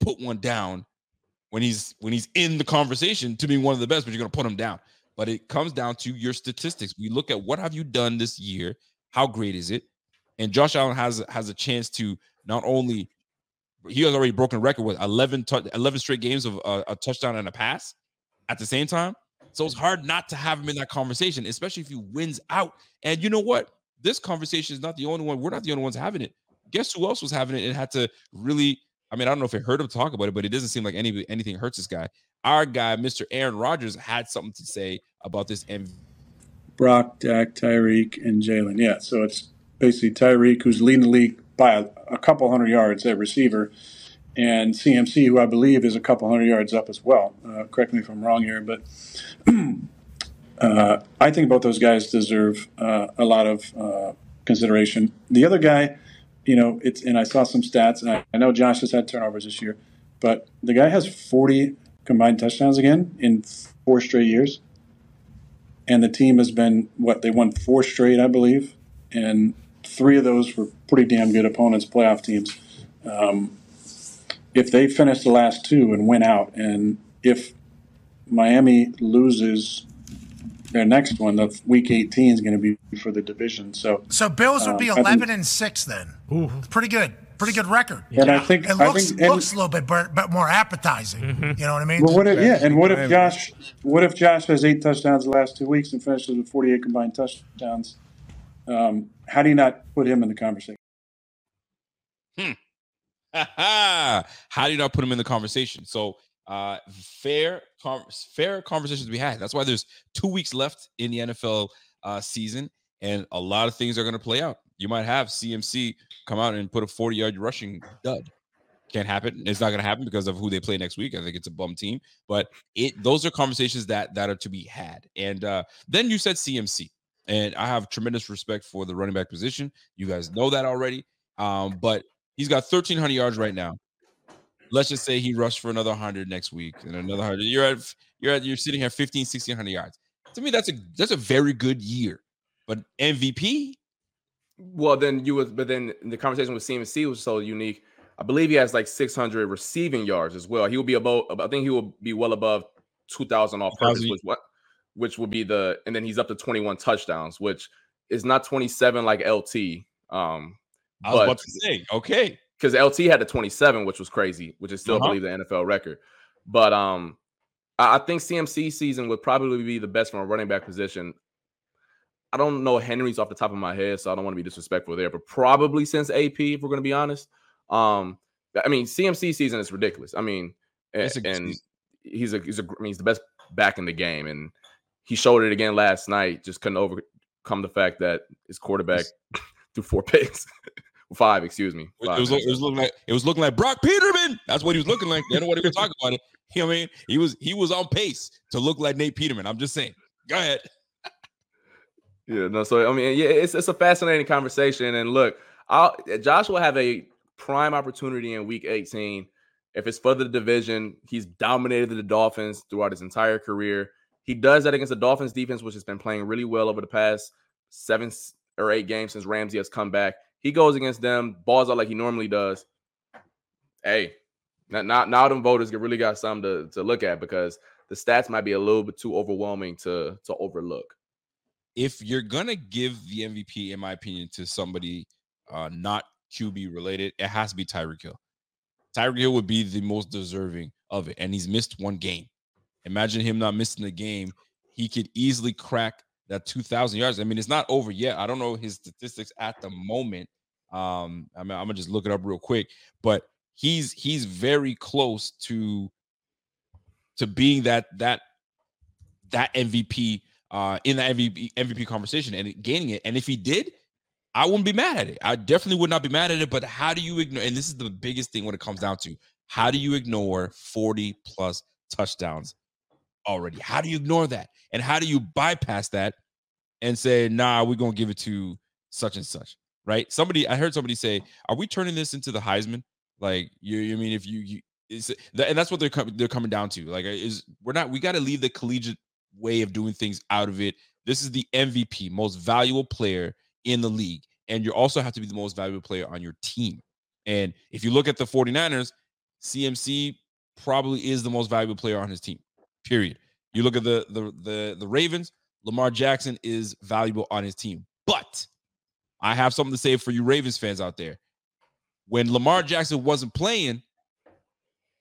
put one down when he's when he's in the conversation to be one of the best, but you're gonna put him down. But it comes down to your statistics. We look at what have you done this year how great is it? And Josh Allen has has a chance to not only he has already broken a record with 11 t- 11 straight games of uh, a touchdown and a pass at the same time. So it's hard not to have him in that conversation, especially if he wins out. And you know what? This conversation is not the only one. We're not the only ones having it. Guess who else was having it and had to really? I mean, I don't know if it hurt him talk about it, but it doesn't seem like any anything hurts this guy. Our guy, Mr. Aaron Rodgers, had something to say about this MVP Brock, Dak, Tyreek, and Jalen. Yeah, so it's basically Tyreek, who's leading the league by a, a, couple hundred yards at receiver, and CMC, who I believe is a couple hundred yards up as well. Uh, correct me if I'm wrong here, but *clears throat* uh, I think both those guys deserve uh, a lot of uh, consideration. The other guy, you know, it's and I saw some stats, and I, I know Josh has had turnovers this year, but the guy has 40 combined touchdowns again in four straight years and the team has been what they won four straight, I believe, and three of those were pretty damn good opponents, playoff teams. Um, if they finish the last two and win out, and if Miami loses their next one, the week 18 is going to be for the division. So, so Bills would be um, 11 think, and six then. Ooh. Pretty good pretty good record. And yeah. I think it looks, think, looks a little bit but more appetizing. Mm-hmm. You know what I mean? Well, what if, yeah, and what if Josh? What if Josh has eight touchdowns the last two weeks and finishes with forty-eight combined touchdowns? Um, how do you not put him in the conversation? Hmm. *laughs* how do you not put him in the conversation? So uh, fair, com- fair conversations we had. That's why there's two weeks left in the NFL uh, season, and a lot of things are going to play out you might have CMC come out and put a 40 yard rushing dud. Can't happen. It's not going to happen because of who they play next week. I think it's a bum team, but it those are conversations that that are to be had. And uh, then you said CMC, and I have tremendous respect for the running back position. You guys know that already. Um, but he's got 1,300 yards right now. Let's just say he rushed for another 100 next week and another 100. You're at you're at you're sitting here 15, 1600 yards. To me, that's a that's a very good year. But MVP, well, then you was, but then the conversation with CMC was so unique. I believe he has like 600 receiving yards as well. He will be above. I think he will be well above 2,000 all purpose, which what, which will be the, and then he's up to 21 touchdowns, which is not 27 like LT. Um, I was but, about to say, okay, because LT had the 27, which was crazy, which is still, uh-huh. I believe, the NFL record. But um, I think CMC season would probably be the best from a running back position. I don't know Henry's off the top of my head, so I don't want to be disrespectful there, but probably since AP, if we're going to be honest. Um, I mean, CMC season is ridiculous. I mean, and, a, and he's a he's a I mean, he's the best back in the game, and he showed it again last night. Just couldn't overcome the fact that his quarterback *laughs* threw four picks, Five, excuse me. It was, it was looking like it was looking like Brock Peterman. That's what he was looking like. They don't want to talk about it. You know what I mean? He was he was on pace to look like Nate Peterman. I'm just saying. Go ahead. *laughs* Yeah, no. So I mean, yeah, it's it's a fascinating conversation. And look, I'll, Josh will have a prime opportunity in Week 18 if it's for the division. He's dominated the Dolphins throughout his entire career. He does that against the Dolphins defense, which has been playing really well over the past seven or eight games since Ramsey has come back. He goes against them, balls out like he normally does. Hey, now, now, now them voters get really got something to, to look at because the stats might be a little bit too overwhelming to to overlook. If you're gonna give the MVP, in my opinion, to somebody uh not QB related, it has to be Tyreek Hill. Tyreek Hill would be the most deserving of it, and he's missed one game. Imagine him not missing the game. He could easily crack that 2,000 yards. I mean, it's not over yet. I don't know his statistics at the moment. Um, I mean, I'm gonna just look it up real quick, but he's he's very close to to being that that that MVP uh in the MVP MVP conversation and gaining it. And if he did, I wouldn't be mad at it. I definitely would not be mad at it. But how do you ignore? And this is the biggest thing when it comes down to how do you ignore 40 plus touchdowns already? How do you ignore that? And how do you bypass that and say, nah, we're gonna give it to such and such? Right? Somebody, I heard somebody say, "Are we turning this into the Heisman?" Like, you, you mean if you, you is and that's what they're coming, they're coming down to. Like, is we're not, we got to leave the collegiate way of doing things out of it. This is the MVP, most valuable player in the league, and you also have to be the most valuable player on your team. And if you look at the 49ers, CMC probably is the most valuable player on his team. Period. You look at the the the, the Ravens, Lamar Jackson is valuable on his team. But I have something to say for you Ravens fans out there. When Lamar Jackson wasn't playing,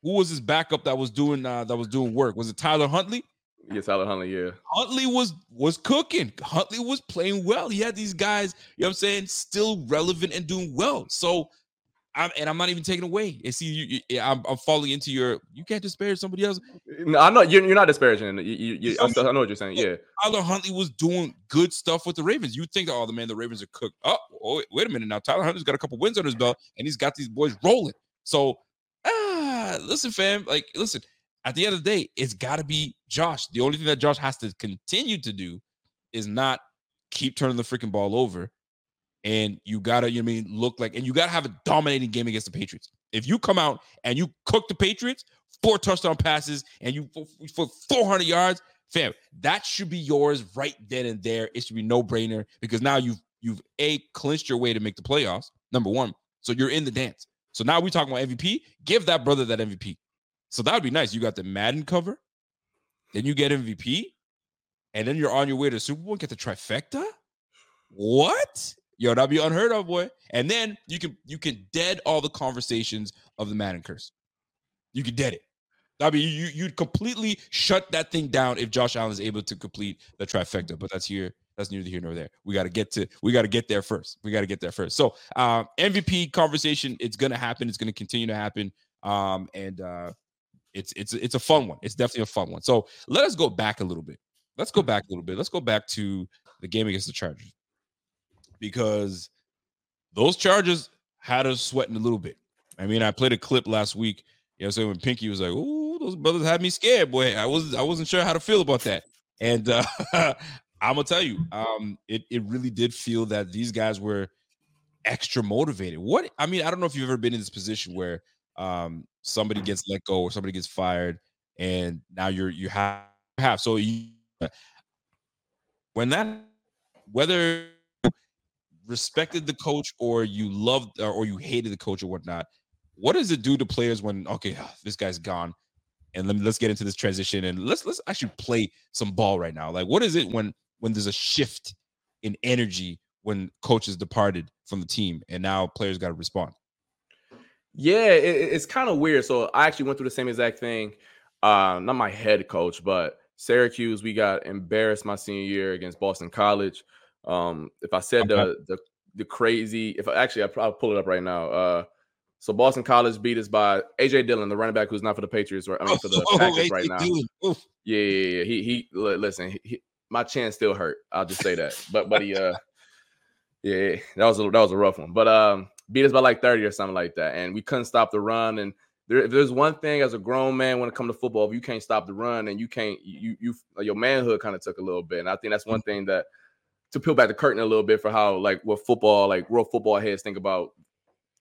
who was his backup that was doing uh, that was doing work? Was it Tyler Huntley? Yes, Tyler Huntley, yeah. Huntley was was cooking. Huntley was playing well. He had these guys, you know what I'm saying, still relevant and doing well. So I'm and I'm not even taking away. And see, you, you, I'm, I'm falling into your. You can't disparage somebody else. No, I know you're, you're not disparaging. You, you, I, I know what you're saying. Yeah, Tyler Huntley was doing good stuff with the Ravens. You think, oh, the man, the Ravens are cooked. Oh, oh, wait a minute now. Tyler Huntley's got a couple wins on his belt, and he's got these boys rolling. So, ah, listen, fam. Like, listen. At the end of the day, it's got to be Josh. The only thing that Josh has to continue to do is not keep turning the freaking ball over and you gotta, you know I mean, look like, and you gotta have a dominating game against the Patriots. If you come out and you cook the Patriots, four touchdown passes, and you for 400 yards, fam, that should be yours right then and there. It should be no brainer because now you've you've a clinched your way to make the playoffs. Number one, so you're in the dance. So now we talking about MVP. Give that brother that MVP. So that would be nice. You got the Madden cover, then you get MVP, and then you're on your way to Super Bowl. Get the trifecta. What? Yo, that'd be unheard of, boy. And then you can you can dead all the conversations of the Madden curse. You could dead it. I mean, you you'd completely shut that thing down if Josh Allen is able to complete the trifecta. But that's here. That's neither here nor there. We got to get to. We got to get there first. We got to get there first. So um, MVP conversation. It's gonna happen. It's gonna continue to happen. Um, and uh, it's it's it's a fun one. It's definitely a fun one. So let us go back a little bit. Let's go back a little bit. Let's go back to the game against the Chargers because those Chargers had us sweating a little bit. I mean, I played a clip last week. You know, so when Pinky was like, "Oh, those brothers had me scared, boy," I was I wasn't sure how to feel about that. And uh, *laughs* I'm gonna tell you, um, it it really did feel that these guys were extra motivated. What I mean, I don't know if you've ever been in this position where um, somebody gets let go or somebody gets fired, and now you're you have have so you, when that whether respected the coach or you loved or you hated the coach or whatnot what does it do to players when okay this guy's gone and let me, let's get into this transition and let's let's actually play some ball right now. Like what is it when when there's a shift in energy when coaches departed from the team and now players got to respond? Yeah it, it's kind of weird. So i actually went through the same exact thing uh not my head coach but syracuse we got embarrassed my senior year against boston college um, if I said okay. the the the crazy, if I actually I will pull it up right now. Uh, so Boston College beat us by AJ Dillon, the running back who's not for the Patriots, or I mean for the *laughs* oh, Packers right now. Yeah, yeah, yeah, he he listen, he, my chin still hurt. I'll just say that. But but he uh *laughs* yeah, that was a that was a rough one. But um beat us by like 30 or something like that. And we couldn't stop the run. And there, if there's one thing as a grown man when it comes to football, if you can't stop the run and you can't, you you your manhood kind of took a little bit. And I think that's one thing that to peel back the curtain a little bit for how like what football, like real football heads think about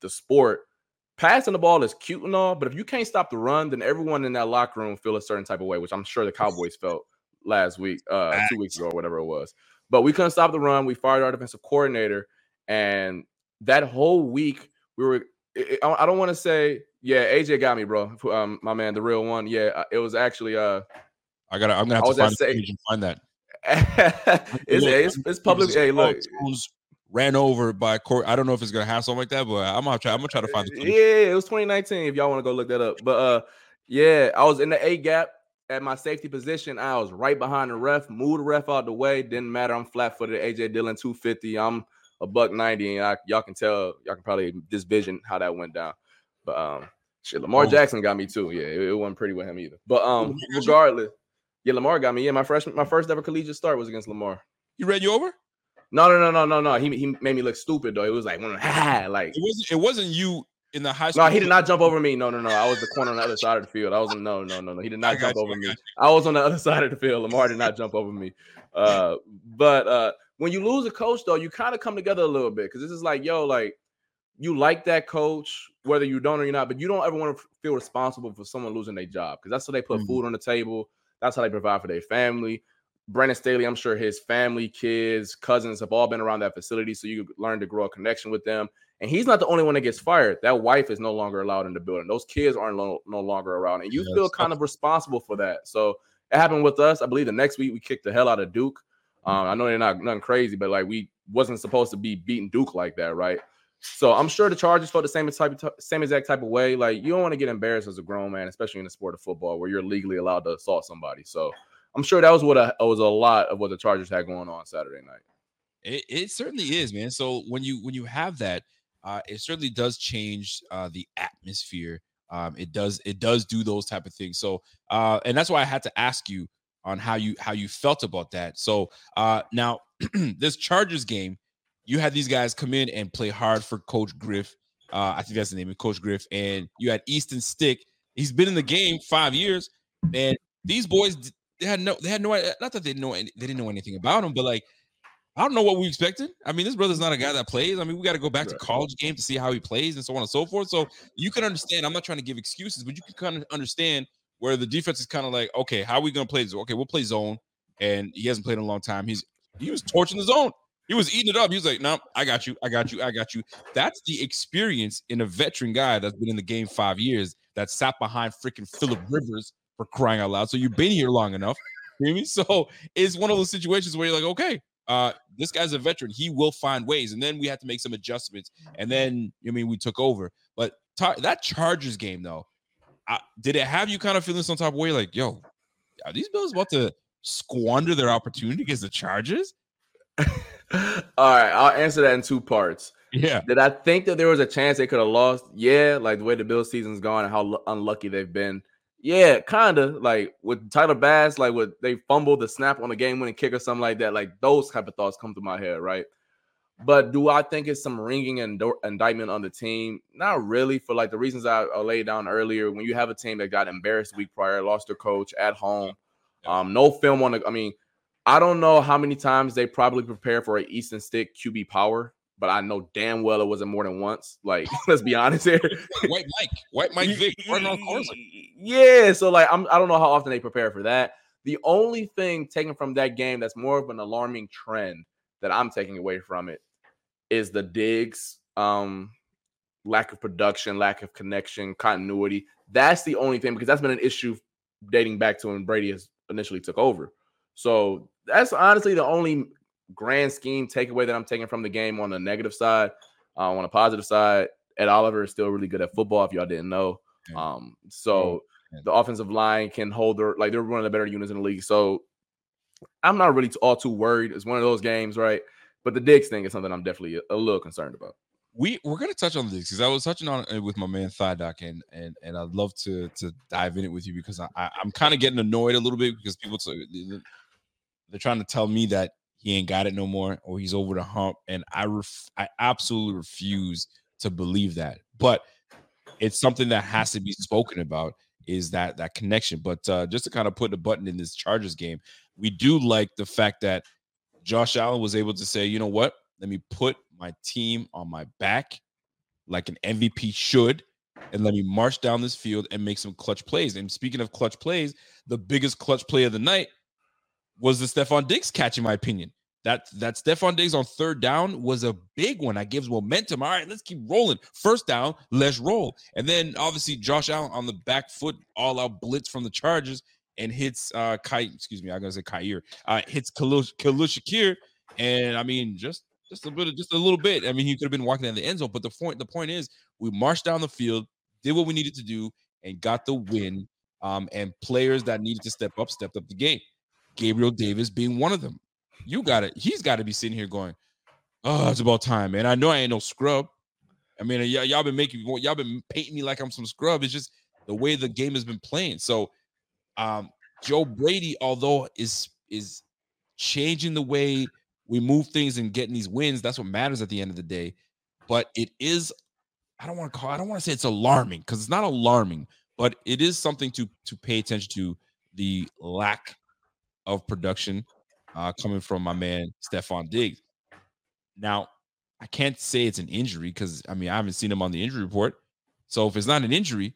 the sport. Passing the ball is cute and all, but if you can't stop the run, then everyone in that locker room feel a certain type of way, which I'm sure the Cowboys felt last week, uh, two weeks ago, or whatever it was. But we couldn't stop the run. We fired our defensive coordinator, and that whole week we were. I don't want to say, yeah, AJ got me, bro. Um, my man, the real one. Yeah, uh, it was actually. Uh, I gotta. I'm gonna have to find, say, find that. It's, it's, it's public. Hey, look, ran over by court. I don't know if it's gonna have something like that, but I'm gonna try. I'm gonna try to find the. Yeah, it was 2019. If y'all want to go look that up, but uh, yeah, I was in the A gap at my safety position. I was right behind the ref, moved the ref out the way. Didn't matter. I'm flat footed. AJ Dillon 250. I'm a buck 90, and I, y'all can tell. Y'all can probably vision how that went down. But um, shit, Lamar oh. Jackson got me too. Yeah, it, it wasn't pretty with him either. But um, regardless. Yeah, Lamar got me. Yeah, my freshman, my first ever collegiate start was against Lamar. He ran you over? No, no, no, no, no, no. He he made me look stupid though. It was like, ha, *laughs* like it wasn't. It wasn't you in the high school. No, he did not jump over me. No, no, no. I was the corner on the other side of the field. I was no, no, no, no. He did not jump you, over me. I was on the other *laughs* side of the field. Lamar did not jump over me. Uh, but uh, when you lose a coach though, you kind of come together a little bit because this is like, yo, like you like that coach, whether you don't or you're not, but you don't ever want to feel responsible for someone losing their job because that's how they put mm-hmm. food on the table. That's how they provide for their family. Brandon Staley, I'm sure his family, kids, cousins have all been around that facility. So you learn to grow a connection with them. And he's not the only one that gets fired. That wife is no longer allowed in the building. Those kids aren't lo- no longer around. And you yes. feel kind of responsible for that. So it happened with us. I believe the next week we kicked the hell out of Duke. Mm. Um, I know they're not nothing crazy, but like we wasn't supposed to be beating Duke like that, right? So I'm sure the Chargers felt the same type, same exact type of way. Like you don't want to get embarrassed as a grown man, especially in the sport of football, where you're legally allowed to assault somebody. So I'm sure that was what a, was a lot of what the Chargers had going on Saturday night. It, it certainly is, man. So when you when you have that, uh, it certainly does change uh, the atmosphere. Um, it does it does do those type of things. So uh, and that's why I had to ask you on how you how you felt about that. So uh, now *clears throat* this Chargers game, you had these guys come in and play hard for Coach Griff. Uh, I think that's the name of Coach Griff, and you had Easton Stick. He's been in the game five years, and these boys they had no they had no not that they know they didn't know anything about him, but like I don't know what we expected. I mean, this brother's not a guy that plays. I mean, we got to go back to college game to see how he plays and so on and so forth. So you can understand. I'm not trying to give excuses, but you can kind of understand where the defense is kind of like, okay, how are we going to play this? Okay, we'll play zone, and he hasn't played in a long time. He's he was torching the zone. He was eating it up. He was like, "No, I got you. I got you. I got you." That's the experience in a veteran guy that's been in the game five years that sat behind freaking Philip Rivers for crying out loud. So you've been here long enough. You know I mean? So it's one of those situations where you're like, okay, uh, this guy's a veteran. He will find ways. And then we had to make some adjustments. And then, I mean, we took over. But tar- that Chargers game, though, I, did it have you kind of feeling some type of way like, yo, are these Bills about to squander their opportunity against the Chargers? All right, I'll answer that in two parts. Yeah. Did I think that there was a chance they could have lost? Yeah, like the way the Bills season's gone and how l- unlucky they've been. Yeah, kind of like with Tyler Bass, like with they fumbled the snap on the game winning kick or something like that. Like those type of thoughts come to my head, right? But do I think it's some ringing and indictment on the team? Not really. For like the reasons I, I laid down earlier. When you have a team that got embarrassed week prior, lost their coach at home, um, no film on the. I mean, I don't know how many times they probably prepare for an Easton Stick QB power but I know damn well it wasn't more than once. Like, *laughs* let's be honest here. *laughs* White Mike, White Mike Vick, *laughs* Yeah, so like I'm I don't know how often they prepare for that. The only thing taken from that game that's more of an alarming trend that I'm taking away from it is the Diggs, um lack of production, lack of connection, continuity. That's the only thing because that's been an issue dating back to when Brady has initially took over. So that's honestly the only grand scheme takeaway that I'm taking from the game on the negative side. Uh, on the positive side, Ed Oliver is still really good at football. If y'all didn't know, um, so the offensive line can hold their like they're one of the better units in the league. So I'm not really all too worried. It's one of those games, right? But the Diggs thing is something I'm definitely a, a little concerned about. We we're gonna touch on this because I was touching on it with my man Doc, and and and I'd love to to dive in it with you because I, I am kind of getting annoyed a little bit because people t- they're trying to tell me that he ain't got it no more or he's over the hump. And I ref- I absolutely refuse to believe that. But it's something that has to be spoken about is that that connection. But uh, just to kind of put the button in this Chargers game, we do like the fact that Josh Allen was able to say, you know what, let me put my team on my back like an MVP should, and let me march down this field and make some clutch plays. And speaking of clutch plays, the biggest clutch play of the night was the Stefon Diggs catch, in my opinion. That that Stefon Diggs on third down was a big one. That gives momentum. All right, let's keep rolling. First down, let's roll. And then obviously Josh Allen on the back foot, all out blitz from the Chargers and hits uh Kai, excuse me, I'm gonna say Kaiir, uh hits Khalil Shakir. And I mean, just just a bit, of, just a little bit. I mean, he could have been walking in the end zone, but the point, the point is, we marched down the field, did what we needed to do, and got the win. Um, and players that needed to step up, stepped up the game. Gabriel Davis being one of them you got it. He's got to be sitting here going, "Oh, it's about time, man." I know I ain't no scrub. I mean, y- y'all been making y'all been painting me like I'm some scrub. It's just the way the game has been playing. So, um, Joe Brady, although is is changing the way we move things and getting these wins, that's what matters at the end of the day. But it is, I don't want to call, I don't want to say it's alarming because it's not alarming, but it is something to to pay attention to the lack of production uh, coming from my man Stefon Diggs. Now, I can't say it's an injury because I mean I haven't seen him on the injury report. So if it's not an injury,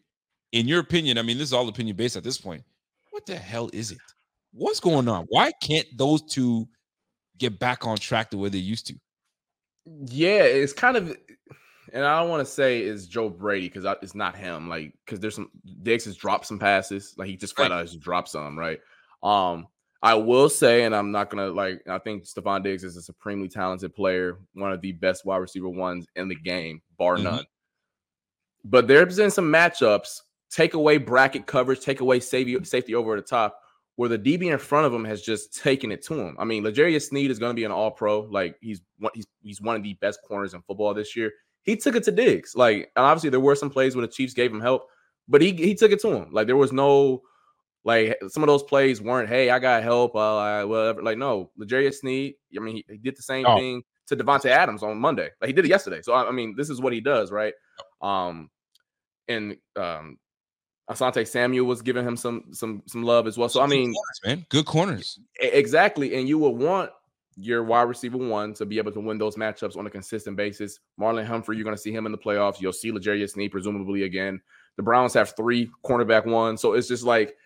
in your opinion, I mean this is all opinion based at this point. What the hell is it? What's going on? Why can't those two get back on track the way they used to? Yeah, it's kind of, and I don't want to say it's Joe Brady because it's not him. Like because there's some Diggs has dropped some passes, like he just flat out has dropped some, right? Um, I will say, and I'm not gonna like, I think Stefon Diggs is a supremely talented player, one of the best wide receiver ones in the game, bar mm-hmm. none. But there's been some matchups, take away bracket coverage, take away safety, safety over at the top, where the DB in front of him has just taken it to him. I mean, L'Jarius Sneed is going to be an All Pro. Like he's one, he's he's one of the best corners in football this year. He took it to Diggs. Like, obviously there were some plays where the Chiefs gave him help, but he he took it to him. Like there was no like some of those plays weren't, hey, I got help, uh, I, whatever. Like, no, L'Jarius Sneed, I mean, he, he did the same oh. thing to Davante Adams on Monday. Like he did it yesterday. So I, mean, this is what he does, right? Um, and um, Asante Samuel was giving him some some some love as well. So I mean, corners, man, good corners, exactly. And you would want your wide receiver one to be able to win those matchups on a consistent basis. Marlon Humphrey, you're going to see him in the playoffs. You'll see L'Jarius Sneed presumably again. The Browns have three cornerback one, so it's just like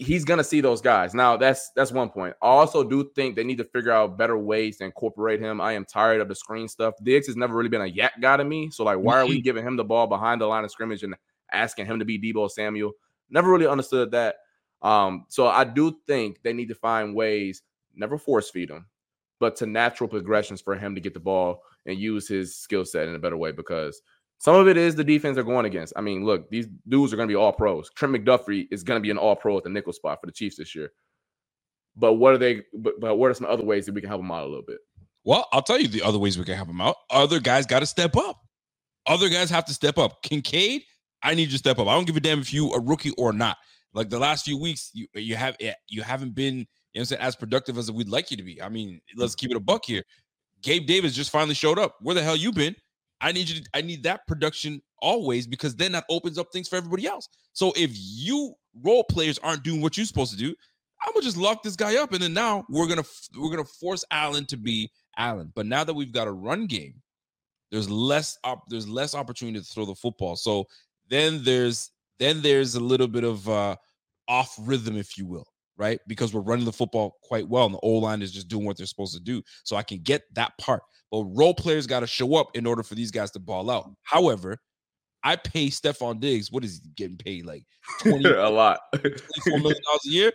he's gonna see those guys. Now that's that's one point. I also do think they need to figure out better ways to incorporate him. I am tired of the screen stuff. Diggs has never really been a YAC guy to me. So like, why are we mm-hmm. giving him the ball behind the line of scrimmage and asking him to be Deebo Samuel? Never really understood that. Um, so I do think they need to find ways, never force feed him, but to natural progressions for him to get the ball and use his skill set in a better way because some of it is the defense they're going against. I mean, look, these dudes are going to be all pros. Trent McDuffie is going to be an all pro at the nickel spot for the Chiefs this year. But what are they? But, but what are some other ways that we can help them out a little bit? Well, I'll tell you the other ways we can help them out. Other guys got to step up. Other guys have to step up. Kincaid, I need you to step up. I don't give a damn if you a rookie or not. Like the last few weeks, you you have eh, you haven't been you know as productive as we'd like you to be. I mean, let's keep it a buck here. Gabe Davis just finally showed up. Where the hell you been? I need you to, I need that production always because then that opens up things for everybody else. So if you role players aren't doing what you're supposed to do, I'm gonna just lock this guy up, and then now we're gonna we're gonna force Allen to be Allen. But now that we've got a run game, there's less op- there's less opportunity to throw the football. So then there's then there's a little bit of uh, off rhythm, if you will right? Because we're running the football quite well, and the O line is just doing what they're supposed to do. So I can get that part. But role players got to show up in order for these guys to ball out. Mm. However, I pay Stefon Diggs. What is he getting paid? Like 20 *laughs* a lot, *laughs* $24 million a year.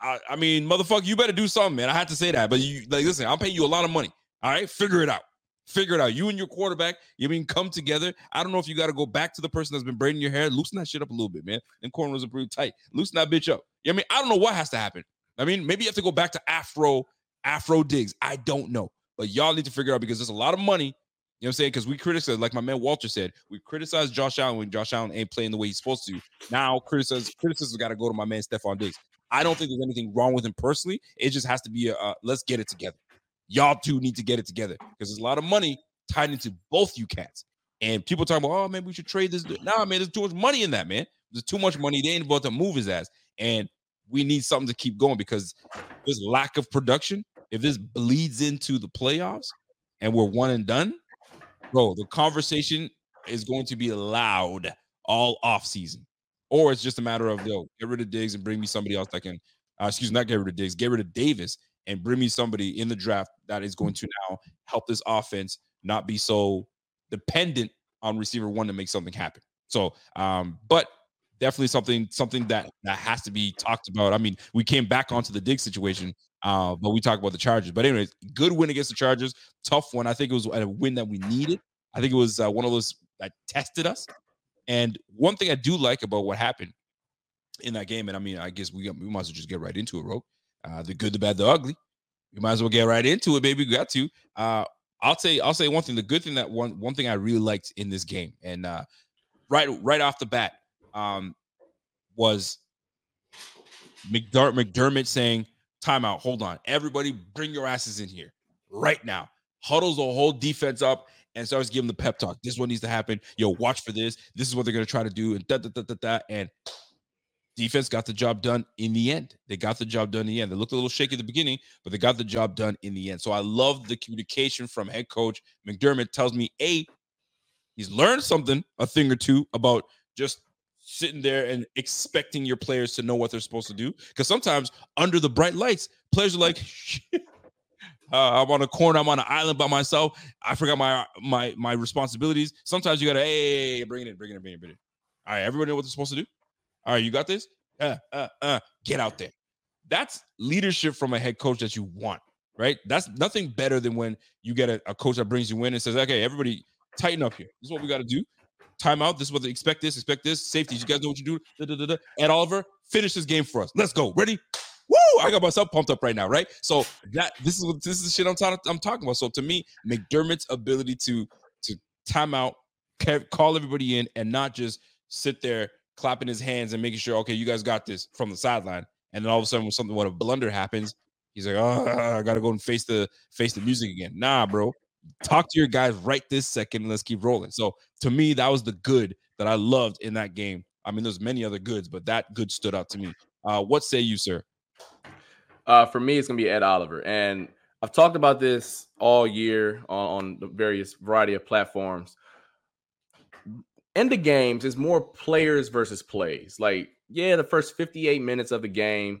I, I, mean, motherfucker, you better do something, man. I had to say that, but you like listen, I'm paying you a lot of money. All right, figure it out. Figure it out. You and your quarterback, you mean come together. I don't know if you got to go back to the person that's been braiding your hair. Loosen that shit up a little bit, man. And corners are pretty tight. Loosen that bitch up. I mean, I don't know what has to happen. I mean, maybe you have to go back to Afro, Afro Diggs. I don't know. But y'all need to figure out because there's a lot of money. You know what I'm saying? Because we criticize, like my man Walter said, we criticize Josh Allen when Josh Allen ain't playing the way he's supposed to. Now criticism criticism got to go to my man Stefon Diggs. I don't think there's anything wrong with him personally. It just has to be a uh, let's get it together. Y'all two need to get it together because there's a lot of money tied into both you cats. And people talking about, oh, maybe we should trade this. Nah, man, there's too much money in that, man. There's too much money. They ain't about to move his ass. And we need something to keep going because this lack of production, if this bleeds into the playoffs and we're one and done, bro, the conversation is going to be loud all off season. Or it's just a matter of yo, get rid of Diggs and bring me somebody else that can uh, excuse me, not get rid of Diggs, get rid of Davis and bring me somebody in the draft that is going to now help this offense not be so dependent on receiver one to make something happen. So, um, but definitely something something that that has to be talked about. I mean, we came back onto the dig situation, uh, but we talked about the Chargers. But anyways, good win against the Chargers. Tough one. I think it was a win that we needed. I think it was uh, one of those that tested us. And one thing I do like about what happened in that game, and I mean, I guess we, we might as well just get right into it, bro. Uh, the good, the bad, the ugly. You might as well get right into it, baby. Got to. Uh, I'll say, I'll say one thing. The good thing that one one thing I really liked in this game, and uh, right right off the bat, um, was McDermott, McDermott saying, "Timeout. Hold on, everybody, bring your asses in here right now." Huddles the whole defense up and starts giving the pep talk. This is what needs to happen. Yo, watch for this. This is what they're gonna try to do, and da da da da da. And defense got the job done in the end. They got the job done in the end. They looked a little shaky at the beginning, but they got the job done in the end. So I love the communication from head coach McDermott. Tells me a he's learned something, a thing or two about just sitting there and expecting your players to know what they're supposed to do. Because sometimes under the bright lights, players are like, *laughs* uh, I'm on a corner, I'm on an island by myself. I forgot my my my responsibilities. Sometimes you gotta, hey, bring it in, bring it in, bring it in, bring it in. All right, everybody know what they're supposed to do. All right, you got this? Uh, uh, uh, get out there. That's leadership from a head coach that you want, right? That's nothing better than when you get a, a coach that brings you in and says, okay, everybody tighten up here. This is what we got to do. Timeout. This is what they expect this, expect this. Safeties, you guys know what you do. Da, da, da, da. Ed Oliver, finish this game for us. Let's go. Ready? Woo! I got myself pumped up right now, right? So that this is what this is the shit I'm, ta- I'm talking about. So to me, McDermott's ability to to time out, call everybody in, and not just sit there clapping his hands and making sure, okay, you guys got this from the sideline. And then all of a sudden, when something when a blunder happens, he's like, oh, I gotta go and face the face the music again. Nah, bro. Talk to your guys right this second and let's keep rolling. So to me, that was the good that I loved in that game. I mean, there's many other goods, but that good stood out to me. Uh, what say you, sir? Uh, for me, it's gonna be Ed Oliver, and I've talked about this all year on, on the various variety of platforms in the games, is more players versus plays. Like, yeah, the first 58 minutes of the game,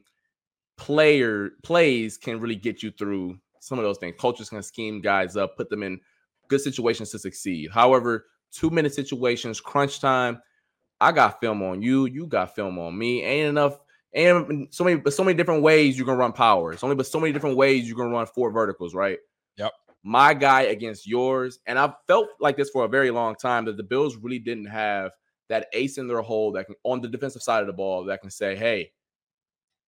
player plays can really get you through some of those things. Coaches can scheme guys up, put them in good situations to succeed. However, two minute situations, crunch time, I got film on you, you got film on me. Ain't enough, and so many, but so many different ways you can run power. It's only but so many different ways you can run four verticals, right? My guy against yours. And I've felt like this for a very long time that the Bills really didn't have that ace in their hole that can on the defensive side of the ball that can say, hey,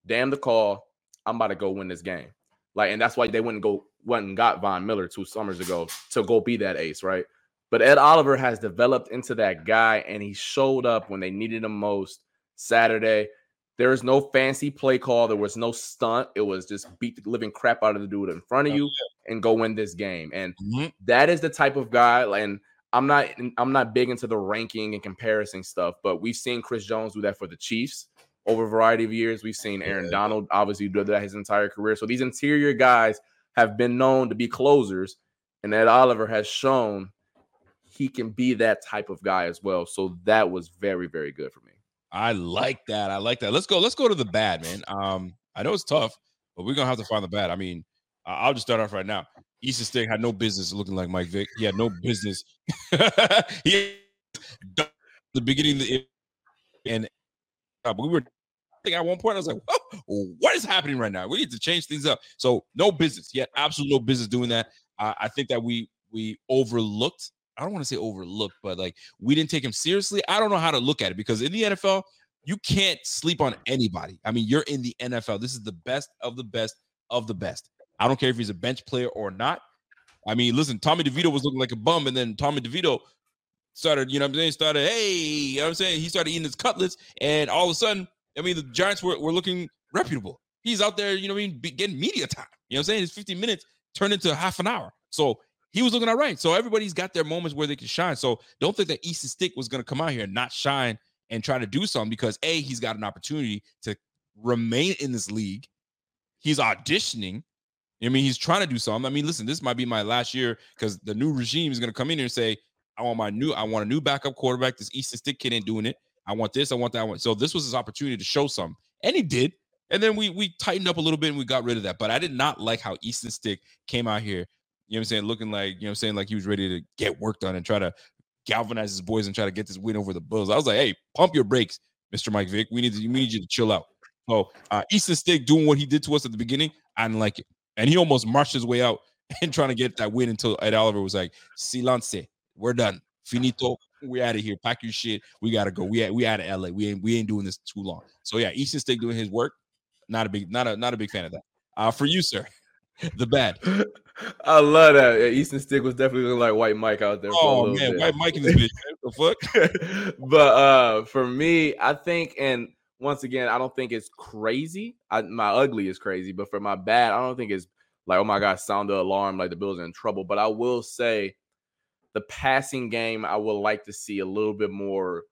damn the call. I'm about to go win this game. Like, and that's why they wouldn't go went and got Von Miller two summers ago to go be that ace, right? But Ed Oliver has developed into that guy, and he showed up when they needed him most Saturday. There is no fancy play call. There was no stunt. It was just beat the living crap out of the dude in front of you and go win this game. And mm-hmm. that is the type of guy. And I'm not I'm not big into the ranking and comparison stuff, but we've seen Chris Jones do that for the Chiefs over a variety of years. We've seen Aaron Donald obviously do that his entire career. So these interior guys have been known to be closers, and Ed Oliver has shown he can be that type of guy as well. So that was very, very good for me. I like that. I like that. Let's go. Let's go to the bad, man. Um, I know it's tough, but we're gonna have to find the bad. I mean, I'll just start off right now. Easton Stick had no business looking like Mike Vick. He had no business. *laughs* he the beginning of the, and uh, we were I *laughs* think at one point I was like, what is happening right now? We need to change things up. So no business. He had absolutely no business doing that. Uh, I think that we we overlooked I don't want to say overlooked, but like we didn't take him seriously. I don't know how to look at it because in the NFL, you can't sleep on anybody. I mean, you're in the NFL. This is the best of the best of the best. I don't care if he's a bench player or not. I mean, listen, Tommy DeVito was looking like a bum, and then Tommy DeVito started, you know I'm saying, started, hey, you know what I'm saying? He started eating his cutlets, and all of a sudden, I mean, the Giants were, were looking reputable. He's out there, you know what I mean, getting media time. You know what I'm saying? His 15 minutes turned into half an hour. So he was looking all right. So everybody's got their moments where they can shine. So don't think that Easton Stick was going to come out here and not shine and try to do something because a he's got an opportunity to remain in this league. He's auditioning. I mean, he's trying to do something. I mean, listen, this might be my last year because the new regime is going to come in here and say, "I want my new, I want a new backup quarterback. This Easton Stick kid ain't doing it. I want this. I want that one." So this was his opportunity to show some, and he did. And then we we tightened up a little bit and we got rid of that. But I did not like how Easton Stick came out here you know what I'm saying? Looking like, you know what I'm saying? Like he was ready to get work done and try to galvanize his boys and try to get this win over the Bulls. I was like, hey, pump your brakes, Mr. Mike Vick. We need to, we need you to chill out. So uh Easton Stick doing what he did to us at the beginning, I didn't like it. And he almost marched his way out *laughs* and trying to get that win until Ed Oliver was like, silence, we're done. Finito. We out of here. Pack your shit. We gotta go. We we out of LA. We ain't we ain't doing this too long. So yeah, Easton Stick doing his work. Not a big, not a not a big fan of that. Uh for you, sir. *laughs* the bad. *laughs* *laughs* I love that. Yeah, Easton Stick was definitely looking like White Mike out there. Oh man, bit. White Mike in this bitch. What the fuck? *laughs* but uh for me, I think, and once again, I don't think it's crazy. I, my ugly is crazy, but for my bad, I don't think it's like, oh my god, sound the alarm, like the Bills are in trouble. But I will say the passing game, I would like to see a little bit more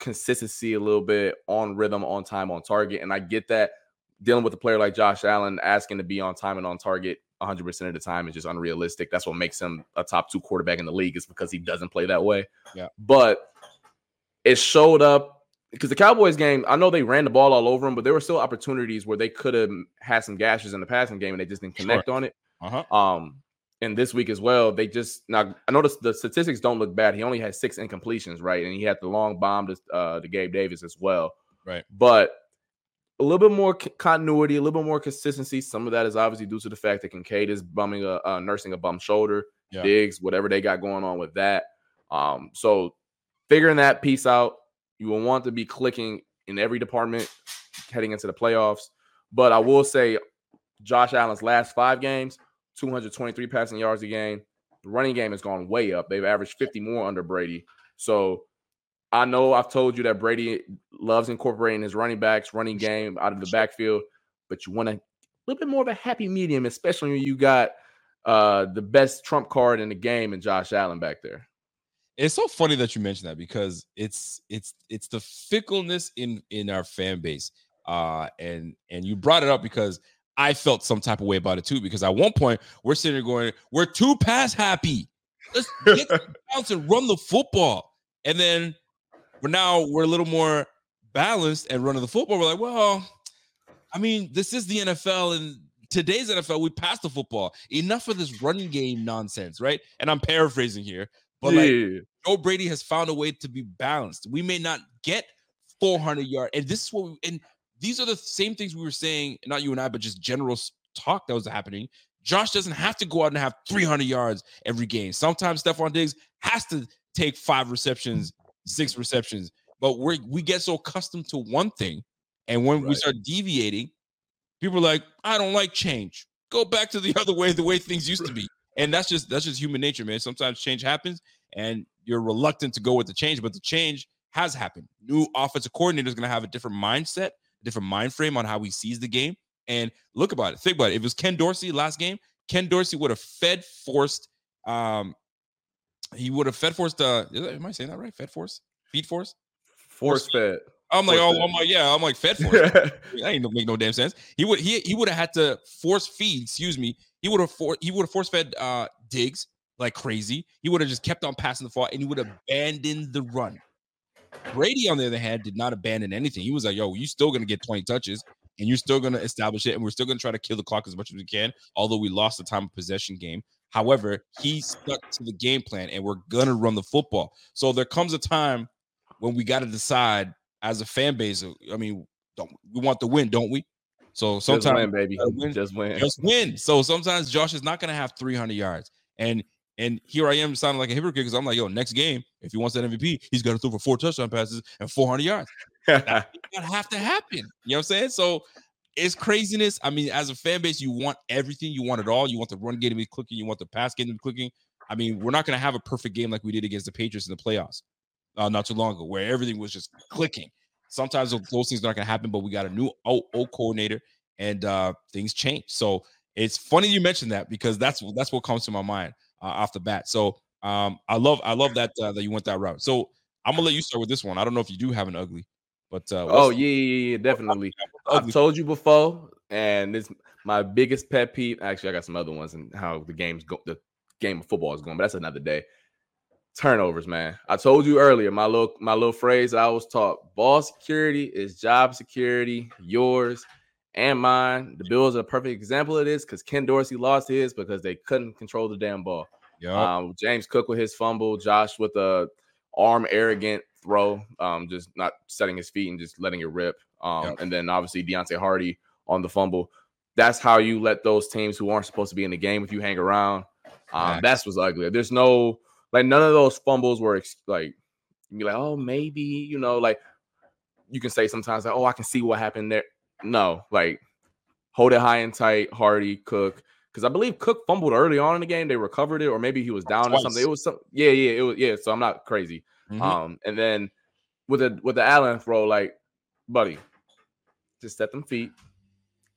consistency, a little bit on rhythm, on time, on target. And I get that dealing with a player like Josh Allen, asking to be on time and on target 100% of the time is just unrealistic. That's what makes him a top two quarterback in the league, is because he doesn't play that way. Yeah. But it showed up because the Cowboys game, I know they ran the ball all over him, but there were still opportunities where they could have had some gashes in the passing game and they just didn't connect sure. on it. Uh-huh. Um, and this week as well, they just now I noticed the statistics don't look bad. He only had six incompletions, right? And he had the long bomb to uh to Gabe Davis as well. Right. But a little bit more continuity, a little bit more consistency. Some of that is obviously due to the fact that Kincaid is bumming a uh, nursing a bum shoulder, yeah. Diggs, whatever they got going on with that. Um, so figuring that piece out, you will want to be clicking in every department heading into the playoffs. But I will say, Josh Allen's last five games, 223 passing yards a game. The running game has gone way up. They've averaged 50 more under Brady. So I know I've told you that Brady loves incorporating his running backs, running game out of the backfield, but you want a little bit more of a happy medium, especially when you got uh, the best trump card in the game and Josh Allen back there. It's so funny that you mentioned that because it's it's it's the fickleness in in our fan base. Uh and and you brought it up because I felt some type of way about it too. Because at one point we're sitting there going, we're too pass happy. Let's get *laughs* bounce and run the football. And then but now we're a little more balanced and running the football. We're like, well, I mean, this is the NFL, and today's NFL, we pass the football. Enough of this running game nonsense, right? And I'm paraphrasing here, but yeah. like Joe Brady has found a way to be balanced. We may not get 400 yards, and this is what we, and these are the same things we were saying, not you and I, but just general talk that was happening. Josh doesn't have to go out and have 300 yards every game. Sometimes Stefon Diggs has to take five receptions six receptions. But we we get so accustomed to one thing, and when right. we start deviating, people are like, "I don't like change. Go back to the *laughs* other way, the way things used to be." And that's just that's just human nature, man. Sometimes change happens, and you're reluctant to go with the change, but the change has happened. New offensive coordinator is going to have a different mindset, a different mind frame on how he sees the game. And look about it. Think about it. If it was Ken Dorsey last game, Ken Dorsey would have fed forced um, he would have fed force uh am I saying that right? Fed force? Feed force? Force fed. I'm like, force oh, I'm like, yeah, I'm like fed force. *laughs* that ain't make no damn sense. He would he he would have had to force feed, excuse me. He would have for he would have force fed uh Diggs like crazy. He would have just kept on passing the ball and he would have abandoned the run. Brady, on the other hand, did not abandon anything. He was like, yo, you still gonna get 20 touches and you're still gonna establish it, and we're still gonna try to kill the clock as much as we can, although we lost the time of possession game. However, he stuck to the game plan and we're going to run the football. So there comes a time when we got to decide as a fan base. Uh, I mean, we want the win, don't we? So sometimes, just win, baby, win, just win, just win. So sometimes Josh is not going to have 300 yards, and and here I am sounding like a hypocrite because I'm like, yo, next game, if he wants that MVP, he's going to throw for four touchdown passes and 400 yards. that *laughs* have to happen. You know what I'm saying? So it's craziness. I mean, as a fan base, you want everything. You want it all. You want the run game to be clicking. You want the pass game to be clicking. I mean, we're not going to have a perfect game like we did against the Patriots in the playoffs uh, not too long ago, where everything was just clicking. Sometimes those things are not going to happen, but we got a new O, o coordinator and uh, things change. So it's funny you mentioned that because that's that's what comes to my mind. uh, off the bat. So um, I love I love that uh, that you went that route. So I'm gonna let you start with this one. I don't know if you do have an ugly, but uh, oh yeah, yeah, yeah, definitely. I've told you before, and it's my biggest pet peeve. Actually, I got some other ones and how the game's go the game of football is going, but that's another day. Turnovers, man. I told you earlier, my little my little phrase I was taught: ball security is job security, yours and mine. The Bills are a perfect example of this because Ken Dorsey lost his because they couldn't control the damn ball. Yeah. Um, James Cook with his fumble, Josh with a arm arrogant throw, um, just not setting his feet and just letting it rip. Um, yep. and then obviously Deonte Harty on the fumble. That's how you let those teams who aren't supposed to be in the game if you hang around. Um, that's what's ugly. There's no like none of those fumbles were ex- like you be like, oh, maybe, you know, like you can say sometimes like, oh, I can see what happened there. No, like hold it high and tight, Harty Cook. Because I believe Cook fumbled early on in the game. They recovered it, or maybe he was down Twice. or something. It was some, yeah, yeah, it was, yeah. So I'm not crazy. Mm-hmm. Um, and then with the with the Allen throw, like, buddy, just set them feet.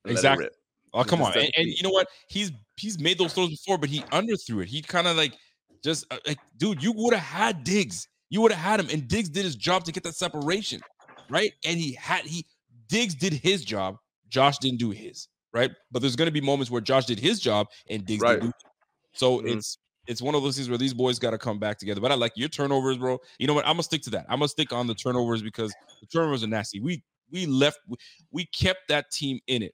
Exactly. Oh, come on. And, and, you know what? He's he's made those throws before, but he underthrew it. He kind of like just uh, like, dude, you would have had Diggs. You would have had him, and Diggs did his job to get that separation, right? And he had he Diggs did his job. Josh didn't do his, right? But there's going to be moments where Josh did his job and Diggs right. didn't. So mm-hmm. it's it's one of those things where these boys got to come back together. But I like your turnovers, bro. You know what? I'm gonna stick to that. I'm gonna stick on the turnovers because the turnovers are nasty. We we left we, we kept that team in it.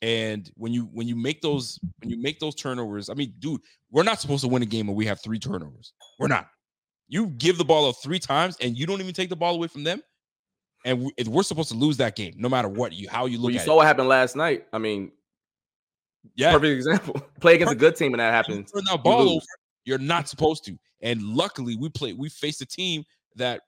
And when you when you make those when you make those turnovers, I mean, dude, we're not supposed to win a game when we have three turnovers. We're not. You give the ball up three times and you don't even take the ball away from them and we're supposed to lose that game no matter what you how you look. Well, you saw it. what happened last night. I mean, yeah, perfect example. *laughs* Play against perfect. a good team and that happens. Turn that ball you over. You're not supposed to. And luckily, we play. We faced a team that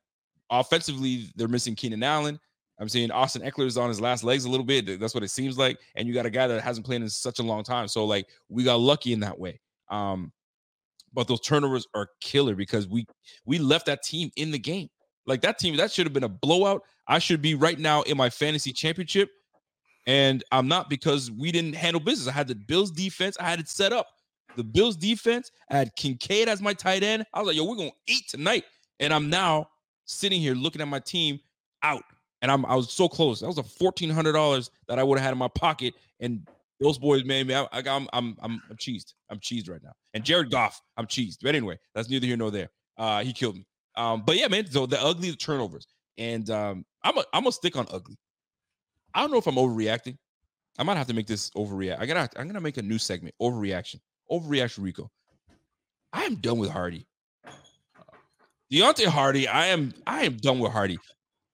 offensively they're missing Keenan Allen. I'm saying Austin Ekeler is on his last legs a little bit. That's what it seems like. And you got a guy that hasn't played in such a long time. So like we got lucky in that way. Um, but those turnovers are killer because we we left that team in the game. Like that team, that should have been a blowout. I should be right now in my fantasy championship. And I'm not because we didn't handle business. I had the Bills defense, I had it set up. The Bills defense, I had Kincaid as my tight end. I was like, yo, we're gonna eat tonight. And I'm now sitting here looking at my team out. And I'm I was so close. That was a fourteen hundred dollars that I would have had in my pocket. And those boys made me. I, I, I'm I'm I'm I'm cheesed. I'm cheesed right now. And Jared Goff, I'm cheesed. But anyway, that's neither here nor there. Uh, he killed me. Um, but yeah, man. So the ugly the turnovers, and um, I'm a, I'm gonna stick on ugly. I don't know if I'm overreacting. I might have to make this overreact. I gotta I'm gonna make a new segment. Overreaction. Overreaction, Rico. I am done with Harty. Deonte Harty, I am I am done with Harty.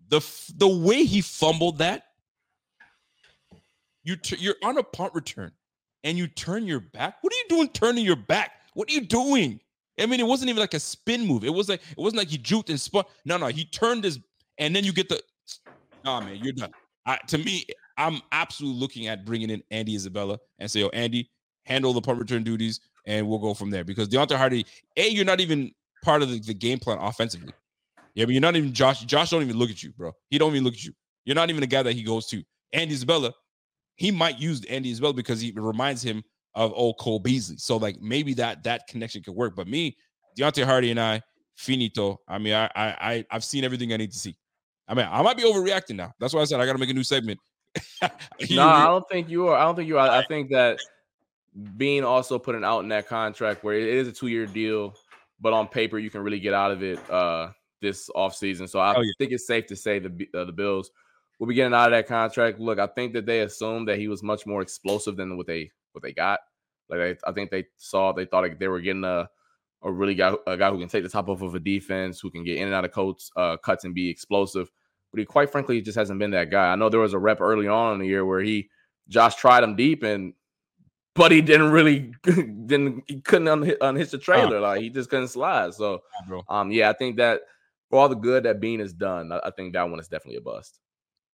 The the way he fumbled that. You t- you're on a punt return, and you turn your back. What are you doing? Turning your back. What are you doing? I mean, it wasn't even like a spin move. It was like it wasn't like he juked and spun. No, no, he turned his, and then you get the. Nah, man, you're done. I, to me, I'm absolutely looking at bringing in Andy Isabella and say, "Oh, Andy, handle the punt return duties, and we'll go from there." Because Deonte Harty, a, you're not even part of the, the game plan offensively. Yeah, but you're not even Josh. Josh don't even look at you, bro. He don't even look at you. You're not even the guy that he goes to. Andy Isabella, he might use Andy Isabella because he reminds him of old Cole Beasley. So like maybe that that connection could work. But me, Deonte Harty and I, finito. I mean, I I I've seen everything I need to see. I mean, I might be overreacting now. That's why I said I got to make a new segment. *laughs* no, I don't think you are. I don't think you are. I think that being also putting out in that contract where it is a two year deal, but on paper you can really get out of it uh this offseason. So I oh, yeah. think it's safe to say the uh, the Bills will be getting out of that contract. Look, I think that they assumed that he was much more explosive than what they what they got. Like I, I think they saw they thought like they were getting a a really guy a guy who can take the top off of a defense, who can get in and out of coats uh, cuts and be explosive. But he quite frankly just hasn't been that guy. I know there was a rep early on in the year where he Josh tried him deep and but he didn't really *laughs* didn't he couldn't unhitch, unhitch the trailer uh, like he just couldn't slide. So um yeah, I think that for all the good that Beane has done, I, I think that one is definitely a bust.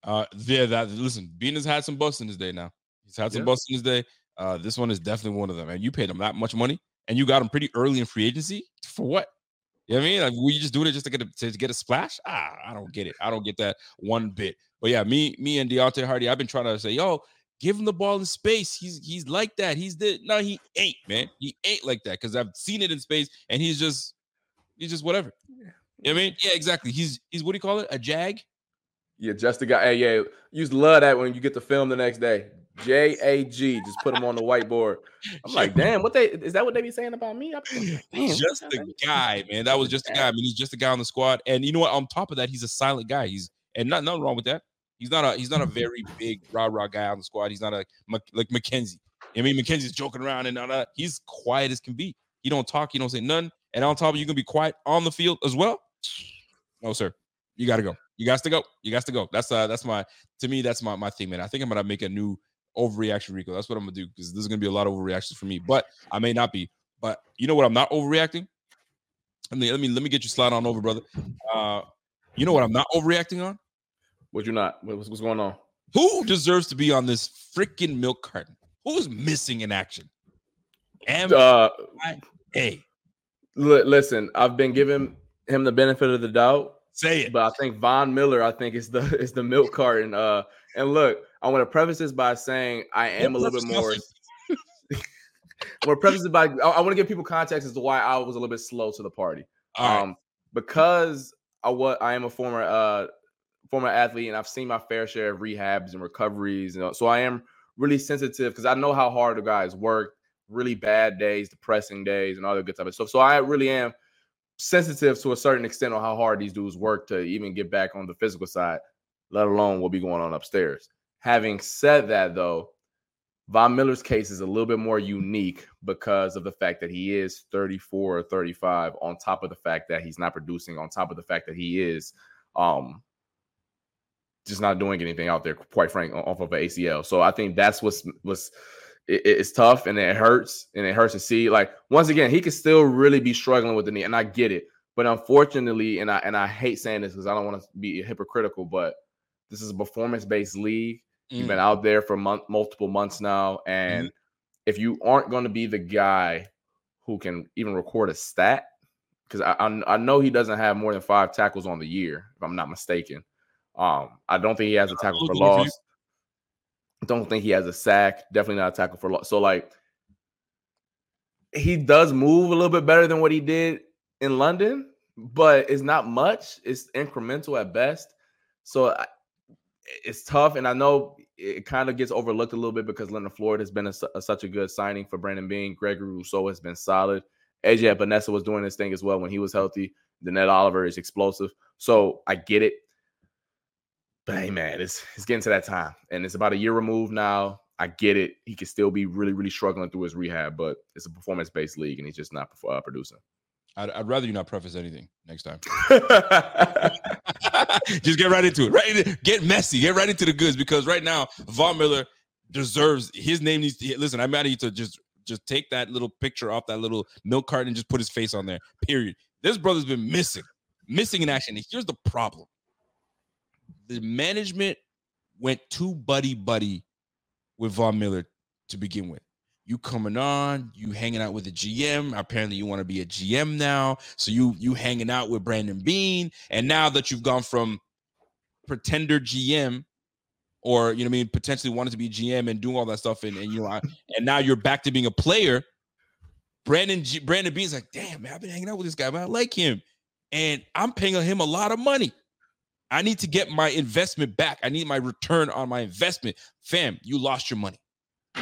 Uh yeah, that listen, Beane has had some busts in his day now. He's had some yeah. busts in his day. Uh, this one is definitely one of them. And you paid him that much money, and you got him pretty early in free agency for what? You know what I mean? Like, were you just doing it just to get a to get a splash? Ah, I don't get it. I don't get that one bit. But yeah, me, me and Deonte Harty, I've been trying to say, yo, Give him the ball in space. He's he's like that. He's the no, he ain't, man. He ain't like that because I've seen it in space and he's just he's just whatever. You know what I mean? Yeah, exactly. He's he's what do you call it? A jag? Yeah, just the guy. Hey, yeah, you used to love that when you get the film the next day. J A G. Just put them on the whiteboard. I'm like, *laughs* damn, what they is that what they be saying about me? Like, damn, just the guy, man. That was just the guy. I mean, he's just a guy on the squad. And you know what? On top of that, he's a silent guy. He's and not nothing wrong with that. He's not a he's not a *laughs* very big rah rah guy on the squad. He's not a like McKenzie. I mean, McKenzie's joking around and all that. He's quiet as can be. He don't talk. He don't say none. And on top of you can be quiet on the field as well. *sniffs* No, sir. You got to go. You got to go. You got to go. That's uh that's my to me that's my my thing, man. I think I'm gonna make a new overreaction, Rico. That's what I'm gonna do because there's gonna be a lot of overreactions for me, but I may not be. But you know what? I'm not overreacting. Let me let me let me get you slide on over, brother. Uh, you know what? I'm not overreacting on. What you not? What's, what's going on? Who deserves to be on this freaking milk carton? Who's missing in action? Am uh, hey, l- listen, I've been giving him the benefit of the doubt. Say it. But I think Von Miller, I think is the *laughs* is the milk carton. Uh, and look, I want to preface this by saying I am a little bit more. *laughs* I want to preface it by I, I want to give people context as to why I was a little bit slow to the party. All um, because I what I am a former uh former athlete and I've seen my fair share of rehabs and recoveries, and so I am really sensitive because I know how hard the guys work, really bad days, depressing days, and all that good type of stuff. So I really am sensitive to a certain extent on how hard these dudes work to even get back on the physical side, let alone what be going on upstairs. Having said that, though, Von Miller's case is a little bit more unique because of the fact that he is 34 or 35, on top of the fact that he's not producing, on top of the fact that he is um just not doing anything out there, quite frank, off of an ACL. So I think that's what's what's it, it's tough and it hurts and it hurts to see. Like once again, he could still really be struggling with the knee, and I get it. But unfortunately, and I and I hate saying this because I don't want to be hypocritical, but this is a performance-based league. Mm. You've been out there for month, multiple months now, and mm. if you aren't going to be the guy who can even record a stat, because I, I, I know he doesn't have more than five tackles on the year, if I'm not mistaken. Um, I don't think he has a tackle for loss don't think he has a sack. Definitely not a tackle for loss. So like he does move a little bit better than what he did in London, but it's not much. It's incremental at best. So I, it's tough, and I know it kind of gets overlooked a little bit because Leonard Floyd has been a, a, such a good signing for Brandon Beane. Gregory Rousseau has been solid. AJ Epenesa was doing his thing as well when he was healthy. Ned Oliver is explosive. So I get it. But hey, man, it's it's getting to that time, and it's about a year removed now. I get it. He could still be really, really struggling through his rehab, but it's a performance based league, and he's just not uh, producing. I'd, I'd, rather you not preface anything next time. *laughs* *laughs* just get right into it. Right, get messy. Get right into the goods because right now, Von Miller deserves his name needs to listen. I'm mad at you to just just take that little picture off that little milk carton and just put his face on there. Period. This brother's been missing, missing in action. Here's the problem the management went too buddy buddy with Von Miller to begin with. You coming on, you hanging out with the GM. Apparently, you want to be a GM now. So you you hanging out with Brandon Beane, And now that you've gone from pretender GM or you know I mean potentially wanted to be GM and doing all that stuff and, and you know I, *laughs* and now you're back to being a player. Brandon G, Brandon Beane's like, damn man, I've been hanging out with this guy, man. I like him. And I'm paying him a lot of money. I need to get my investment back. I need my return on my investment. Fam, you lost your money.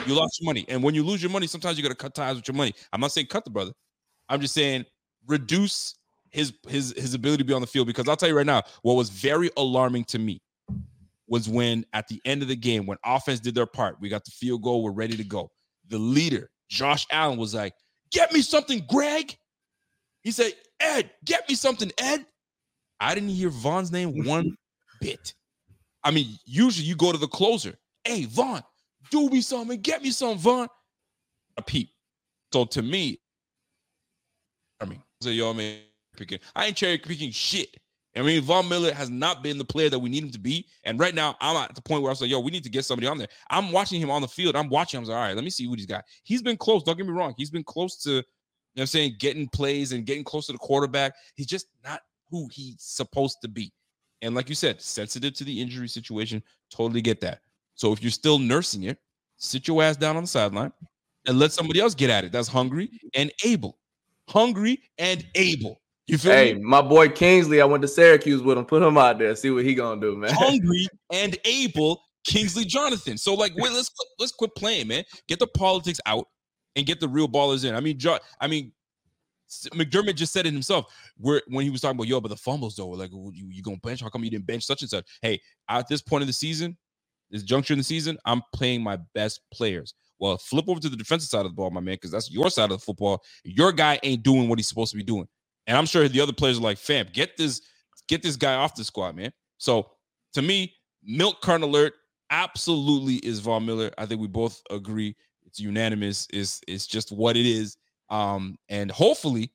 You lost your money. And when you lose your money, sometimes you got to cut ties with your money. I'm not saying cut the brother. I'm just saying reduce his his his ability to be on the field because I'll tell you right now, what was very alarming to me was when at the end of the game, when offense did their part, we got the field goal, we're ready to go. The leader, Josh Allen, was like, "Get me something, Greg." He said, "Ed, get me something, Ed." I didn't hear Von's name *laughs* one bit. I mean, usually you go to the closer. Hey, Von, do me something, get me some, Von. A peep. So to me, I mean, so y'all man picking. I ain't cherry picking shit. I mean, Von Miller has not been the player that we need him to be. And right now, I'm at the point where I was like, yo, we need to get somebody on there. I'm watching him on the field. I'm watching him. I am like, all right, let me see what he's got. He's been close. Don't get me wrong. He's been close to, you know I'm saying, getting plays and getting close to the quarterback. He's just not who he's supposed to be. And like you said, sensitive to the injury situation, totally get that. So if you're still nursing it, sit your ass down on the sideline and let somebody else get at it. That's hungry and able. Hungry and able. You feel Hey, me? my boy Kingsley, I went to Syracuse with him. Put him out there. See what he gonna do, man. *laughs* Hungry and able Kingsley Jonathan. So like, wait, let's let's quit playing, man. Get the politics out and get the real ballers in. I mean, jo- I mean, McDermott just said it himself. Where when he was talking about yo, but the fumbles though, like you you gonna bench? How come you didn't bench such and such? Hey, at this point of the season, this juncture in the season, I'm playing my best players. Well, flip over to the defensive side of the ball, my man, because that's your side of the football. Your guy ain't doing what he's supposed to be doing, and I'm sure the other players are like, "Fam, get this, get this guy off the squad, man." So to me, milk carton alert absolutely is Von Miller. I think we both agree. It's unanimous. It's it's just what it is. Um, and hopefully,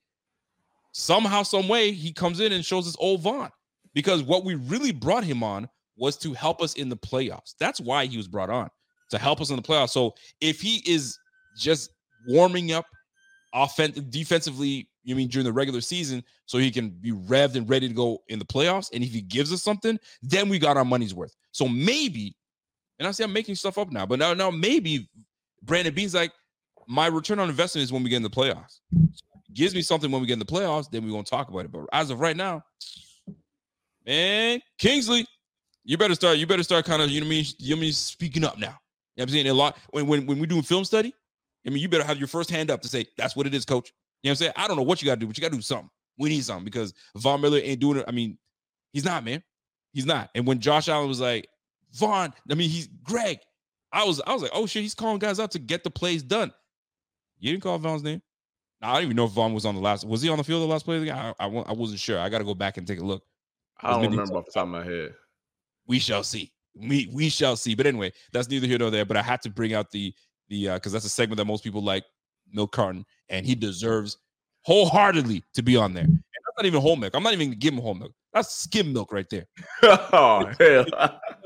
somehow, some way, he comes in and shows us old Von. Because what we really brought him on was to help us in the playoffs. That's why he was brought on to help us in the playoffs. So if he is just warming up offensive defensively, you mean during the regular season, so he can be revved and ready to go in the playoffs. And if he gives us something, then we got our money's worth. So maybe, and I say I'm making stuff up now, but now now maybe Brandon Beane's like, my return on investment is when we get in the playoffs. gives me something when we get in the playoffs, then we're gonna talk about it. But as of right now, man, Kingsley, you better start. You better start kind of you know what I mean. You know I mean speaking up now. You know I'm saying a lot when when when we doing film study. I mean, you better have your first hand up to say that's what it is, coach. You know what I'm saying? I don't know what you got to do, but you got to do something. We need something because Von Miller ain't doing it. I mean, he's not, man. He's not. And when Josh Allen was like, Von, I mean, he's Greg. I was, I was like, oh shit, he's calling guys out to get the plays done. You didn't call Von's name. Nah, I don't even know if Vaughn was on the last. Was he on the field the last play of the game? I, I, I wasn't sure. I got to go back and take a look. I don't remember off the top of my head. We shall see. We we shall see. But anyway, that's neither here nor there. But I had to bring out the the uh because that's a segment that most people like, Milk Carton, and he deserves wholeheartedly to be on there. And that's not even whole milk. I'm not even gonna give him whole milk. That's skim milk right there. *laughs* oh hell.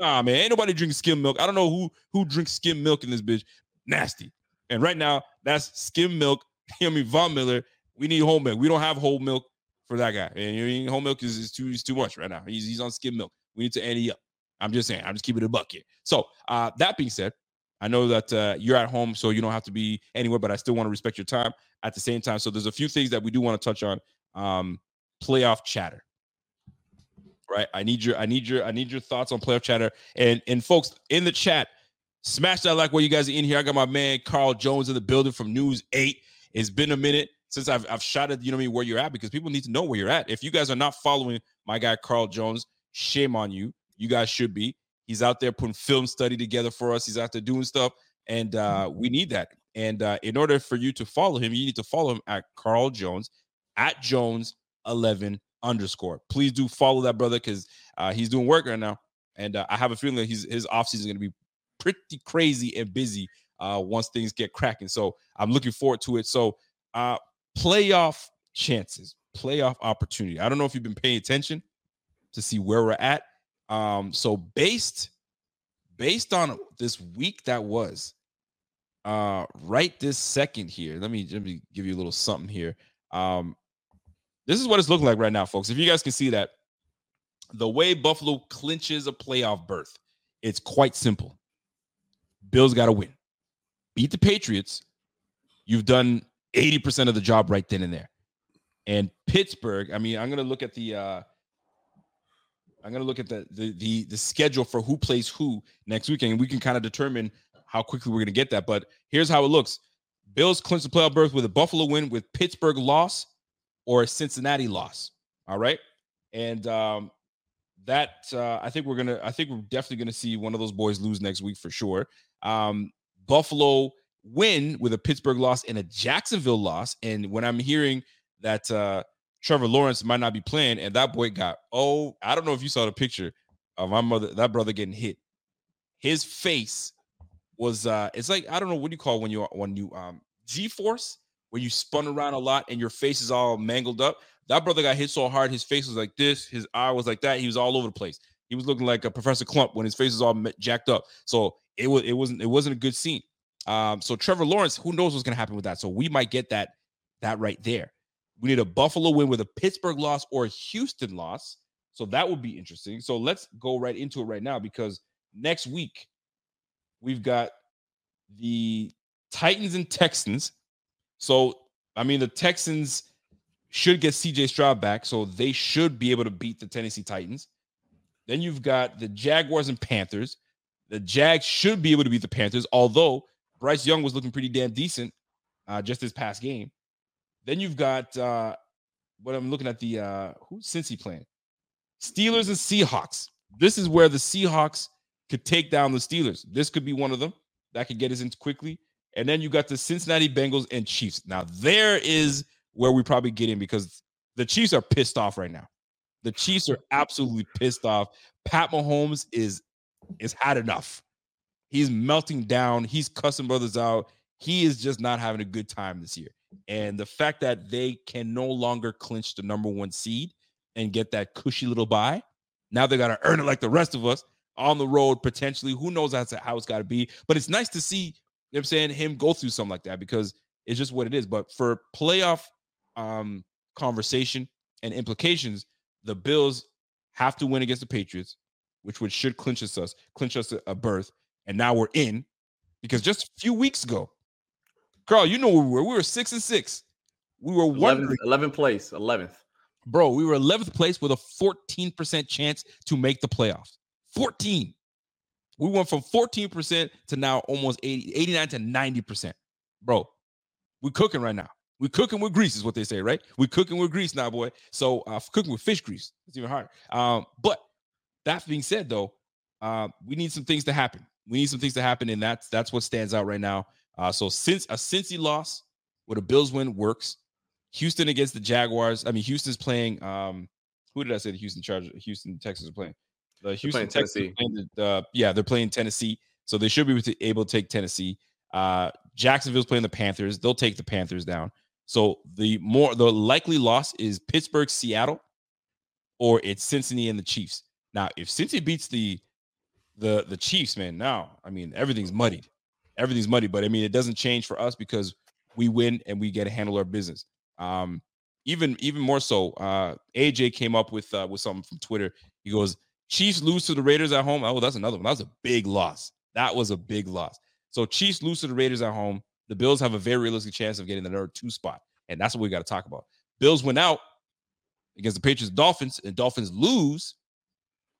Nah, man, ain't nobody drinking skim milk. I don't know who who drinks skim milk in this bitch. Nasty. And right now, that's skim milk. *laughs* I mean, Von Miller. We need whole milk. We don't have whole milk for that guy. And you know, whole milk is, is too is too much right now. He's he's on skim milk. We need to ante up. I'm just saying. I'm just keeping it a buck here. So uh, that being said, I know that uh, you're at home, so you don't have to be anywhere. But I still want to respect your time at the same time. So there's a few things that we do want to touch on. Um, playoff chatter right? I need your I need your I need your thoughts on playoff chatter. And and folks in the chat, smash that like while you guys are in here. I got my man Carl Jones in the building from News 8. It's been a minute since I've I've shot at you know mean where you're at because people need to know where you're at. If you guys are not following my guy Carl Jones, shame on you. You guys should be. He's out there putting film study together for us. He's out there doing stuff, and uh, we need that. And uh, in order for you to follow him, you need to follow him at Carl Jones at Jones 11 underscore. Please do follow that brother because uh, he's doing work right now, and uh, I have a feeling that he's his offseason is going to be pretty crazy and busy uh, once things get cracking. So I'm looking forward to it. So uh, playoff chances, playoff opportunity. I don't know if you've been paying attention to see where we're at. Um, so based based on this week that was, uh, right this second here. Let me let me give you a little something here. Um, this is what it's looking like right now, folks. If you guys can see that, the way Buffalo clinches a playoff berth, it's quite simple. Bills got to win. Beat the Patriots. You've done 80% of the job right then and there. And Pittsburgh, I mean, I'm going to look at the uh I'm going to look at the, the the the schedule for who plays who next weekend and we can kind of determine how quickly we're going to get that. But here's how it looks. Bills clinch the playoff berth with a Buffalo win with Pittsburgh loss or a Cincinnati loss. All right. And um, that uh, I think we're gonna I think we're definitely gonna see one of those boys lose next week for sure. Um, Buffalo win with a Pittsburgh loss and a Jacksonville loss. And when I'm hearing that uh, Trevor Lawrence might not be playing, and that boy got oh I don't know if you saw the picture of my mother that brother getting hit. His face was uh it's like I don't know what do you call when you when you um G force where you spun around a lot and your face is all mangled up. That brother got hit so hard, his face was like this, his eye was like that. He was all over the place. He was looking like a Professor Klump when his face was all jacked up. So it was it wasn't it wasn't a good scene. Um, so Trevor Lawrence, who knows what's gonna happen with that? So we might get that that right there. We need a Buffalo win with a Pittsburgh loss or a Houston loss. So that would be interesting. So let's go right into it right now because next week we've got the Titans and Texans. So, I mean, the Texans should get CJ Stroud back, so they should be able to beat the Tennessee Titans. Then you've got the Jaguars and Panthers. The Jags should be able to beat the Panthers, although Bryce Young was looking pretty damn decent uh, just this past game. Then you've got uh, what I'm looking at the uh, who's Cincy playing? Steelers and Seahawks. This is where the Seahawks could take down the Steelers. This could be one of them that could get us into quickly. And then you got the Cincinnati Bengals and Chiefs. Now there is where we probably get in because the Chiefs are pissed off right now. The Chiefs are absolutely pissed off. Pat Mahomes is is had enough. He's melting down. He's cussing brothers out. He is just not having a good time this year. And the fact that they can no longer clinch the number one seed and get that cushy little bye, now they got to earn it like the rest of us on the road potentially. Who knows how it's got to be? But it's nice to see, you know I'm saying, him go through something like that because it's just what it is. But for playoff um, conversation and implications, the Bills have to win against the Patriots, which would should clinch us clinch us a berth. And now we're in because just a few weeks ago, Carl, you know where we were. We were six and six. We were 11th, 11th place, 11th. Bro, we were 11th place with a 14% chance to make the playoffs. 14. We went from 14% to now almost 80, 89 to 90%. Bro, we're cooking right now. We're cooking with grease, is what they say, right? We're cooking with grease now, boy. So uh, cooking with fish grease. It's even harder. Um, but that being said, though, uh, we need some things to happen. We need some things to happen, and that's that's what stands out right now. Uh, so since a Cincy loss with a Bills win works. Houston against the Jaguars. I mean, Houston's playing. Um, who did I say the Houston Chargers? Houston Texans are playing. The Houston Texans. Playing the, uh, yeah, they're playing Tennessee, so they should be able to take Tennessee. Uh, Jacksonville's playing the Panthers. They'll take the Panthers down. So the more the likely loss is Pittsburgh, Seattle, or it's Cincinnati and the Chiefs. Now, if Cincy beats the the the Chiefs, man, now I mean everything's muddied. Everything's muddy, but I mean it doesn't change for us because we win and we get to handle our business. Um, even even more so, uh, AJ came up with uh, with something from Twitter. He goes, Chiefs lose to the Raiders at home. Oh, that's another one. That was a big loss. That was a big loss. So Chiefs lose to the Raiders at home. The Bills have a very realistic chance of getting the number two spot, and that's what we got to talk about. Bills went out against the Patriots, Dolphins, and Dolphins lose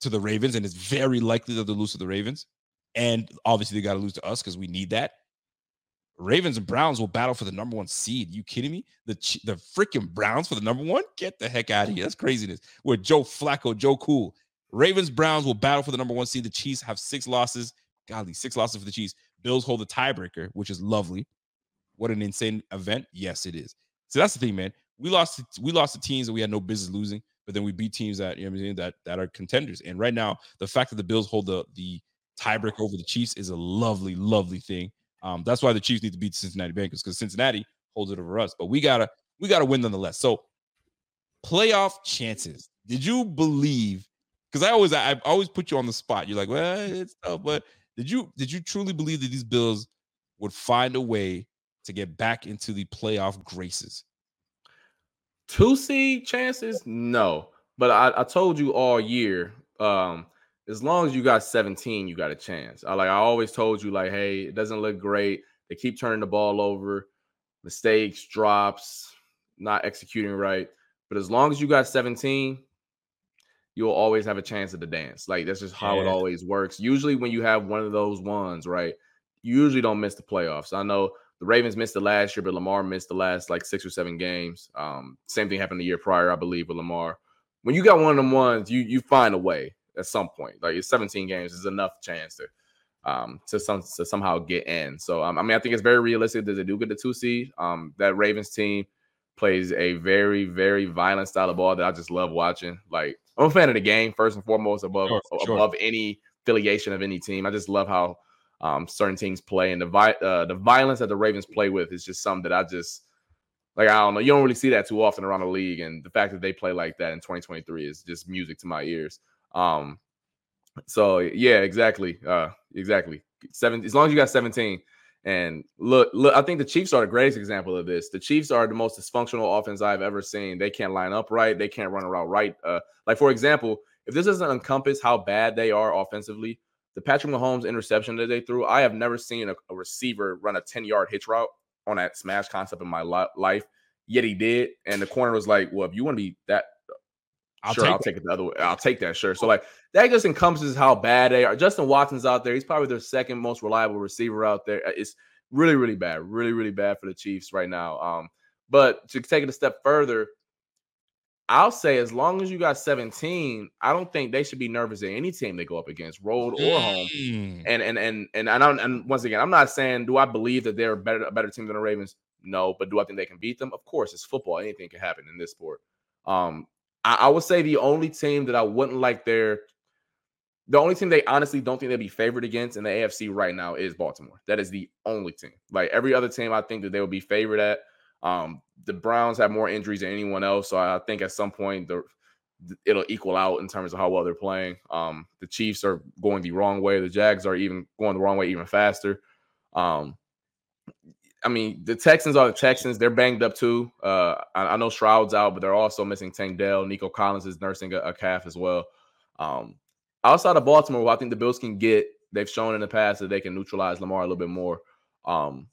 to the Ravens, and it's very likely that they lose to the Ravens. And obviously, they got to lose to us because we need that. Ravens and Browns will battle for the number one seed. You kidding me? The the freaking Browns for the number one? Get the heck out of here. That's craziness. With Joe Flacco, Joe Cool. Ravens, Browns will battle for the number one seed. The Chiefs have six losses. Golly, six losses for the Chiefs. Bills hold the tiebreaker, which is lovely. What an insane event. Yes, it is. So that's the thing, man. We lost we lost to teams that we had no business losing, but then we beat teams that you know I'm saying that that are contenders. And right now, the fact that the Bills hold the the tiebreaker over the Chiefs is a lovely, lovely thing. Um, that's why the Chiefs need to beat the Cincinnati Bengals because Cincinnati holds it over us. But we gotta we gotta win nonetheless. So playoff chances. Did you believe? Because I always I, I always put you on the spot. You're like, well, it's tough, but did you did you truly believe that these Bills would find a way to get back into the playoff graces? Two seed chances? No. But I, I told you all year, um, as long as you got 17, you got a chance. I like I always told you, like, hey, it doesn't look great. They keep turning the ball over, mistakes, drops, not executing right. But as long as you got 17, you'll always have a chance at the dance. Like that's just how yeah. it always works. Usually, when you have one of those ones, right, you usually don't miss the playoffs. I know the Ravens missed the last year, but Lamar missed the last like six or seven games. Um, same thing happened the year prior, I believe, with Lamar. When you got one of them ones, you you find a way at some point. Like it's 17 games is enough chance to um to some to somehow get in. So um, I mean I think it's very realistic that they do get the two seed. Um that Ravens team plays a very very violent style of ball that I just love watching. Like I'm a fan of the game first and foremost above sure, above sure. any affiliation of any team. I just love how um certain teams play and the vi- uh, the violence that the Ravens play with is just something that I just like I don't know. You don't really see that too often around the league, and the fact that they play like that in 2023 is just music to my ears. Um, so yeah, exactly, uh, exactly. Seven as long as you got 17. And look, look, I think the Chiefs are the greatest example of this. The Chiefs are the most dysfunctional offense I've ever seen. They can't line up right. They can't run around right. Uh, like for example, if this doesn't encompass how bad they are offensively, the Patrick Mahomes interception that they threw, I have never seen a, a receiver run a 10 yard hitch route on that smash concept in my li- life. Yet he did. And the corner was like, well, if you want to be that, I'll sure, take I'll take it the other way. I'll take that, sure. So, like, that just encompasses how bad they are. Justin Watson's out there. He's probably their second most reliable receiver out there. Uh, It's really, really bad. Really, really bad for the Chiefs right now. Um, but to take it a step further, I'll say as long as you got 17, I don't think they should be nervous at any team they go up against, road or home. Mm. And and and and I don't and once again, I'm not saying do I believe that they're better a better team than the Ravens? No, but do I think they can beat them? Of course, it's football. Anything can happen in this sport. Um, I, I would say the only team that I wouldn't like their the only team they honestly don't think they'd be favored against in the AFC right now is Baltimore. That is the only team. Like every other team, I think that they would be favored at. Um, the Browns have more injuries than anyone else, so I think at some point the it'll equal out in terms of how well they're playing. Um, the Chiefs are going the wrong way. The Jags are even going the wrong way even faster. Um, I mean, the Texans are the Texans. They're banged up too. Uh, I, I know Stroud's out, but they're also missing Tank Dell. Nico Collins is nursing a, a calf as well. Um, outside of Baltimore, I think the Bills can get. They've shown in the past that they can neutralize Lamar a little bit more. Um,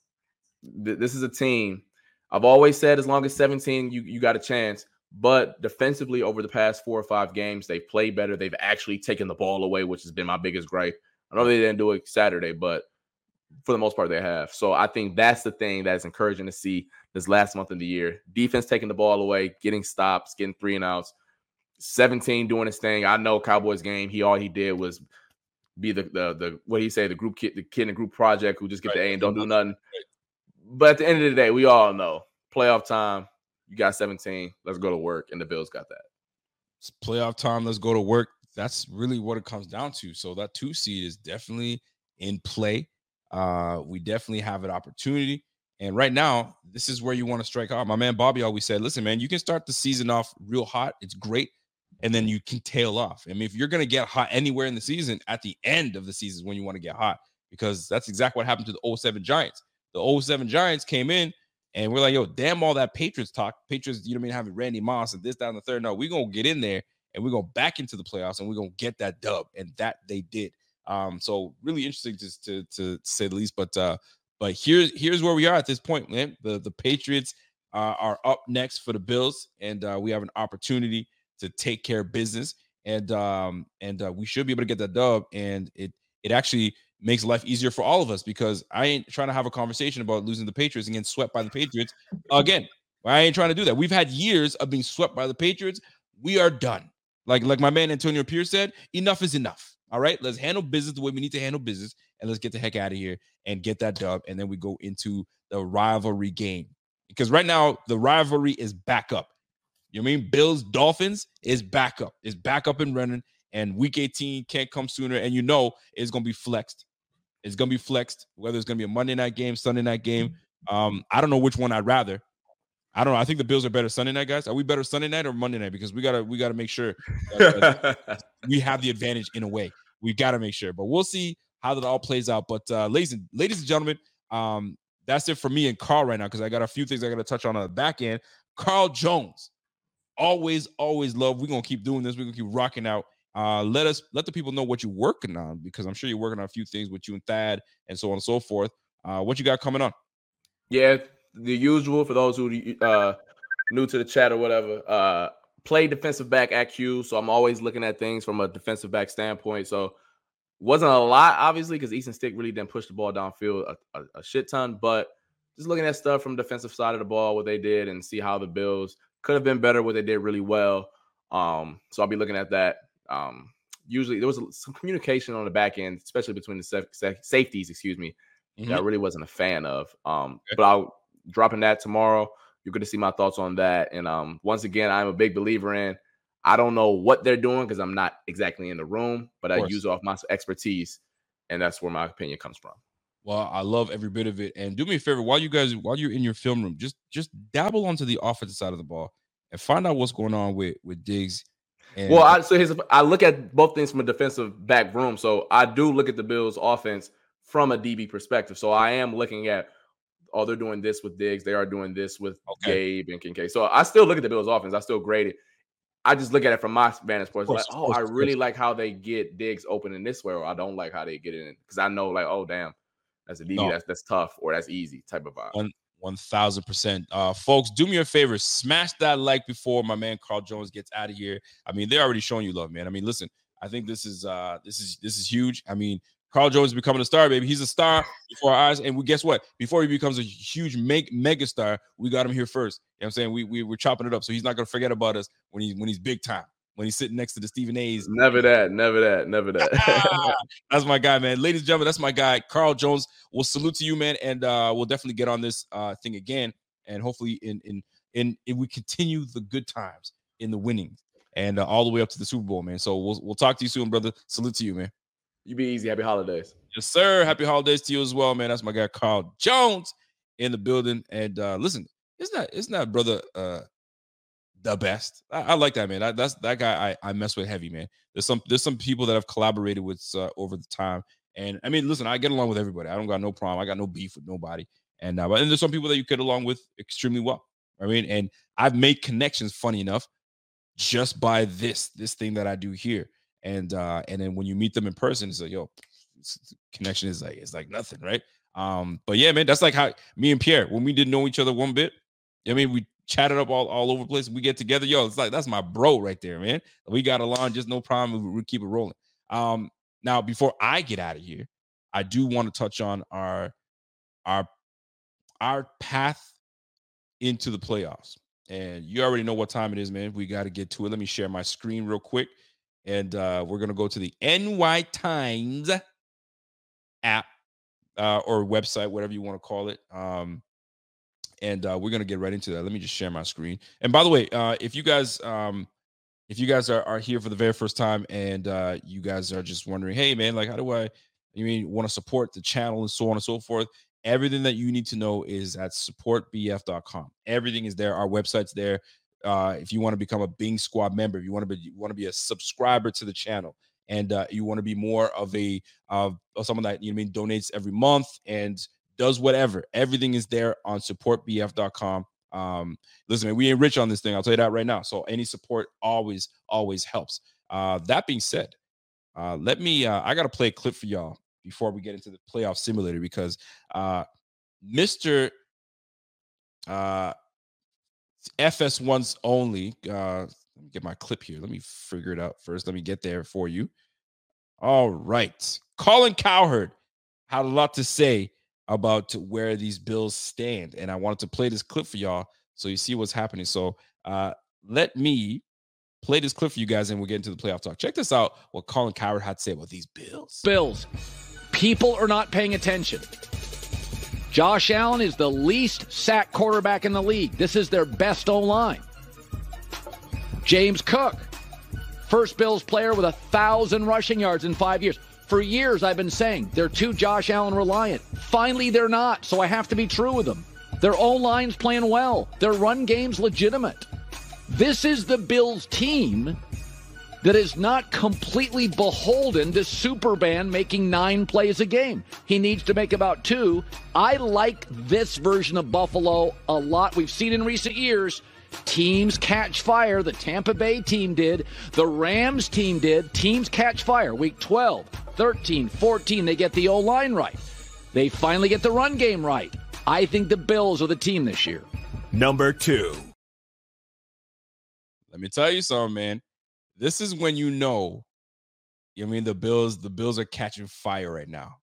th- this is a team. I've always said as long as 17, you you got a chance. But defensively, over the past four or five games, they've played better. They've actually taken the ball away, which has been my biggest gripe. I know they didn't do it Saturday, but for the most part, they have. So I think that's the thing that's encouraging to see this last month of the year. Defense taking the ball away, getting stops, getting three and outs. 17 doing his thing. I know Cowboys game. He all he did was be the the the what do you say the group kid the kid in the group project who just get Right. the A and don't do nothing. But at the end of the day, we all know playoff time. You got 17. Let's go to work, and the Bills got that. It's playoff time. Let's go to work. That's really what it comes down to. So that two seed is definitely in play. Uh, we definitely have an opportunity. And right now, this is where you want to strike out. My man Bobby always said, listen, man, you can start the season off real hot. It's great. And then you can tail off. I mean, if you're going to get hot anywhere in the season, at the end of the season is when you want to get hot, because that's exactly what happened to the 07 Giants. The 07 Giants came in and we're like, yo, damn all that Patriots talk. Patriots, you know what I mean, having Randy Moss and this, and the third. No, we're gonna get in there and we're gonna back into the playoffs and we're gonna get that dub. And that they did. Um, so really interesting to, to to say the least. But uh, but here's here's where we are at this point, man. The the Patriots uh, are up next for the Bills, and uh, we have an opportunity to take care of business. And um, and uh, we should be able to get that dub. And it it actually makes life easier for all of us because I ain't trying to have a conversation about losing the Patriots and getting swept by the Patriots again. I ain't trying to do that. We've had years of being swept by the Patriots. We are done. Like like my man Antonio Pierce said, enough is enough. All right, let's handle business the way we need to handle business, and let's get the heck out of here and get that dub, and then we go into the rivalry game because right now the rivalry is back up. You know I mean? Bills Dolphins is back up, is back up and running, and Week 18 can't come sooner, and you know it's gonna be flexed. It's gonna be flexed, whether it's gonna be a Monday night game, Sunday night game. Um, I don't know which one I'd rather. I don't know. I think the Bills are better Sunday night, guys. Are we better Sunday night or Monday night? Because we gotta we gotta make sure that, uh, *laughs* we have the advantage in a way. We gotta make sure, but we'll see how that all plays out. But uh, ladies and ladies and gentlemen, um, that's it for me and Carl right now because I got a few things I got to touch on on the back end. Carl Jones, always, always love. We're gonna keep doing this. We're gonna keep rocking out. Uh, let us let the people know what you're working on because I'm sure you're working on a few things with you and Thad and so on and so forth. Uh, what you got coming on? Yeah, the usual for those who uh new to the chat or whatever. Uh play defensive back at Q, so I'm always looking at things from a defensive back standpoint. So wasn't a lot, obviously, because Easton Stick really didn't push the ball downfield a, a, a shit ton, but just looking at stuff from defensive side of the ball, what they did, and see how the Bills could have been better, what they did really well. Um, so I'll be looking at that. Um, usually there was some communication on the back end, especially between the saf- saf- safeties, excuse me, that I really wasn't a fan of. Um, Okay. but I'll dropping that tomorrow. You're going to see my thoughts on that. And um, once again, I'm a big believer in. I don't know what they're doing because I'm not exactly in the room, but I use off my expertise, and that's where my opinion comes from. Well, I love every bit of it. And do me a favor while you guys, while you're in your film room, just just dabble onto the offensive side of the ball and find out what's going on with with Diggs. And Well, I, so here's I look at both things from a defensive back room. So I do look at the Bills' offense from a DB perspective. So I am looking at, oh, they're doing this with Diggs. They are doing this with Okay. Gabe and Kincaid. So I still look at the Bills' offense. I still grade it. I just look at it from my vantage point. Like, oh, I really like how they get Diggs open in this way, or I don't like how they get it in because I know, like, oh, damn, that's a DB, no. that's that's tough, or that's easy type of vibe. One one thousand percent. Uh, folks, do me a favor, smash that like before my man Carl Jones gets out of here. I mean, they're already showing you love, man. I mean, listen, I think this is uh this is this is huge. I mean, Carl Jones is becoming a star, baby. He's a star before our eyes. And we guess what? Before he becomes a huge meg- mega star, we got him here first. You know what I'm saying? We, we we're chopping it up. So he's not gonna forget about us when he's when he's big time. When he's sitting next to the Stephen A's. Never that, never that, never that. *laughs* *laughs* that's my guy, man. Ladies and gentlemen, that's my guy, Carl Jones. We'll salute to you, man, and uh, we'll definitely get on this uh, thing again. And hopefully, in in in, in we continue the good times in the winnings and uh, all the way up to the Super Bowl, man. So we'll we'll talk to you soon, brother. Salute to you, man. You be easy. Happy holidays. Yes, sir. Happy holidays to you as well, man. That's my guy Carl Jones in the building. And uh listen, it's not it's not brother uh the best. I, I like that man. I, that's that guy I, I mess with heavy, man. There's some there's some people that I've collaborated with uh, over the time. And I mean, listen, I get along with everybody. I don't got no problem. I got no beef with nobody. And uh, and there's some people that you get along with extremely well. I mean, and I've made connections, funny enough, just by this this thing that I do here. And uh and then when you meet them in person, it's like, yo, connection is like it's like nothing, right? Um, but yeah, man, that's like how me and Pierre, when we didn't know each other one bit, I mean, we chatted up all, all over the place. We get together, yo, it's like that's my bro right there, man. We got along, just no problem. We, we keep it rolling. Um, now before I get out of here, I do want to touch on our our our path into the playoffs. And you already know what time it is, man. We got to get to it. Let me share my screen real quick. And uh, we're going to go to the NY Times app uh, or website, whatever you want to call it. Um, and uh, we're gonna get right into that. Let me just share my screen. And by the way, uh, if you guys, um, if you guys are, are here for the very first time and uh, you guys are just wondering, hey man, like how do I, you mean want to support the channel and so on and so forth? Everything that you need to know is at supportbf.com. Everything is there. Our website's there. Uh, if you want to become a Bing Squad member, if you want to be want to be a subscriber to the channel, and uh, you want to be more of a of someone that you know, I mean donates every month and does whatever. Everything is there on supportbf.com. Um, listen, man, we ain't rich on this thing. I'll tell you that right now. So any support always, always helps. Uh, that being said, uh, let me. Uh, I gotta play a clip for y'all before we get into the playoff simulator because uh, Mister uh, FS1's only. Uh, let me get my clip here. Let me figure it out first. Let me get there for you. All right. Colin Cowherd had a lot to say about where these bills stand. And I wanted to play this clip for y'all so you see what's happening. So uh, let me play this clip for you guys and we'll get into the playoff talk. Check this out what Colin Cowherd had to say about these bills. Bills. People are not paying attention. Josh Allen is the least sack quarterback in the league. This is their best O line. James Cook, first Bills player with a thousand rushing yards in five years. For years, I've been saying they're too Josh Allen reliant. Finally, they're not, so I have to be true with them. Their O line's playing well, their run game's legitimate. This is the Bills team that is not completely beholden to Superman making nine plays a game. He needs to make about two. I like this version of Buffalo a lot. We've seen in recent years Teams catch fire. The Tampa Bay team did. The Rams team did. Teams catch fire. Week 12, 13, 14, they get the O line right. They finally get the run game right. I think the Bills are the team this year. Number two. Let me tell you something, man. This is when you know. You know I mean the Bills, the Bills are catching fire right now.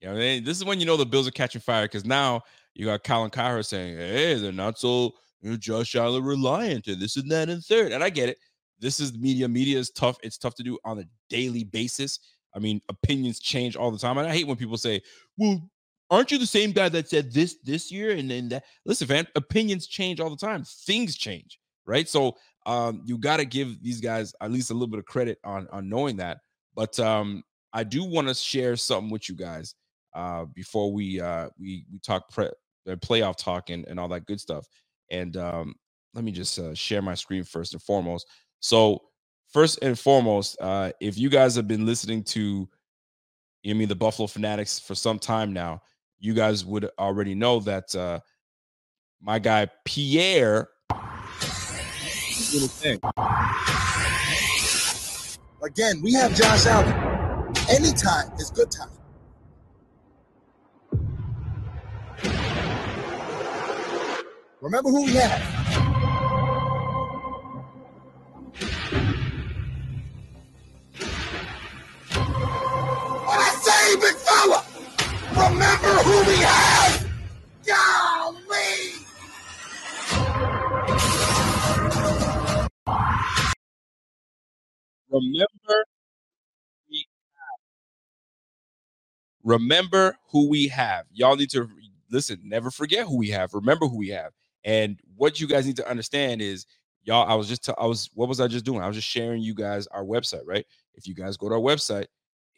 You know, I mean? this is when you know the Bills are catching fire because now you got Colin Cowherd saying, "Hey, they're not so you know, Josh Allen reliant and this and that and third. And I get it. This is media. Media is tough. It's tough to do on a daily basis. I mean, opinions change all the time. And I hate when people say, well, aren't you the same guy that said this this year and then that? Listen, fan, opinions change all the time. Things change, right? So um, you got to give these guys at least a little bit of credit on on knowing that. But um, I do want to share something with you guys uh, before we uh, we we talk pre- playoff talk and, and all that good stuff. And um, let me just uh, share my screen first and foremost. So, first and foremost, uh, if you guys have been listening to, I mean, the Buffalo Fanatics for some time now, you guys would already know that uh, my guy Pierre his thing. Again, we have Josh Allen. Anytime is good time. Remember who we have. What I say, big fella? Remember who we have. Golly! Remember we. Remember who we have. Y'all need to listen, never forget who we have. Remember who we have. And what you guys need to understand is y'all I was just t- I was what was I just doing? I was just sharing you guys our website, right? If you guys go to our website,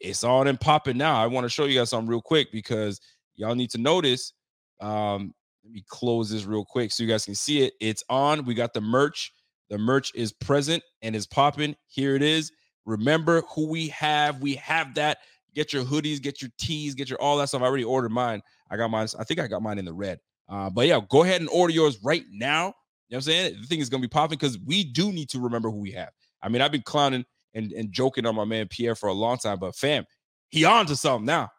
it's on and popping now. I want to show you guys something real quick because y'all need to notice um let me close this real quick so you guys can see it. It's on. We got the merch. The merch is present and is popping. Here it is. Remember who we have. We have that. Get your hoodies, get your tees, get your all that stuff. I already ordered mine. I got mine. I think I got mine in the red. Uh, but yeah, go ahead and order yours right now. You know what I'm saying? The thing is gonna be popping because we do need to remember who we have. I mean, I've been clowning and, and joking on my man Pierre for a long time, but fam, he on to something now.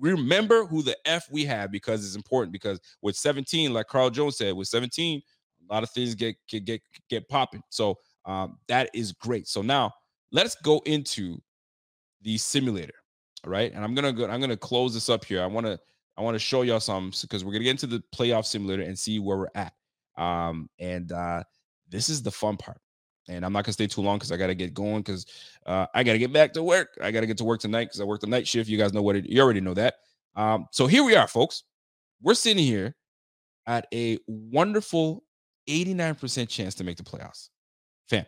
Remember who the F we have because it's important. Because with 17, like Carl Jones said, with 17, a lot of things get get get, get popping. So um, that is great. So now let's go into the simulator. All right. And I'm gonna go, I'm gonna close this up here. I want to I want to show y'all some because we're gonna get into the playoff simulator and see where we're at. Um, and uh this is the fun part. And I'm not gonna stay too long because I gotta get going because uh, I gotta get back to work. I gotta get to work tonight because I work the night shift. You guys know what it, you already know that. Um, so here we are, folks. We're sitting here at a wonderful 89% chance to make the playoffs. Fam,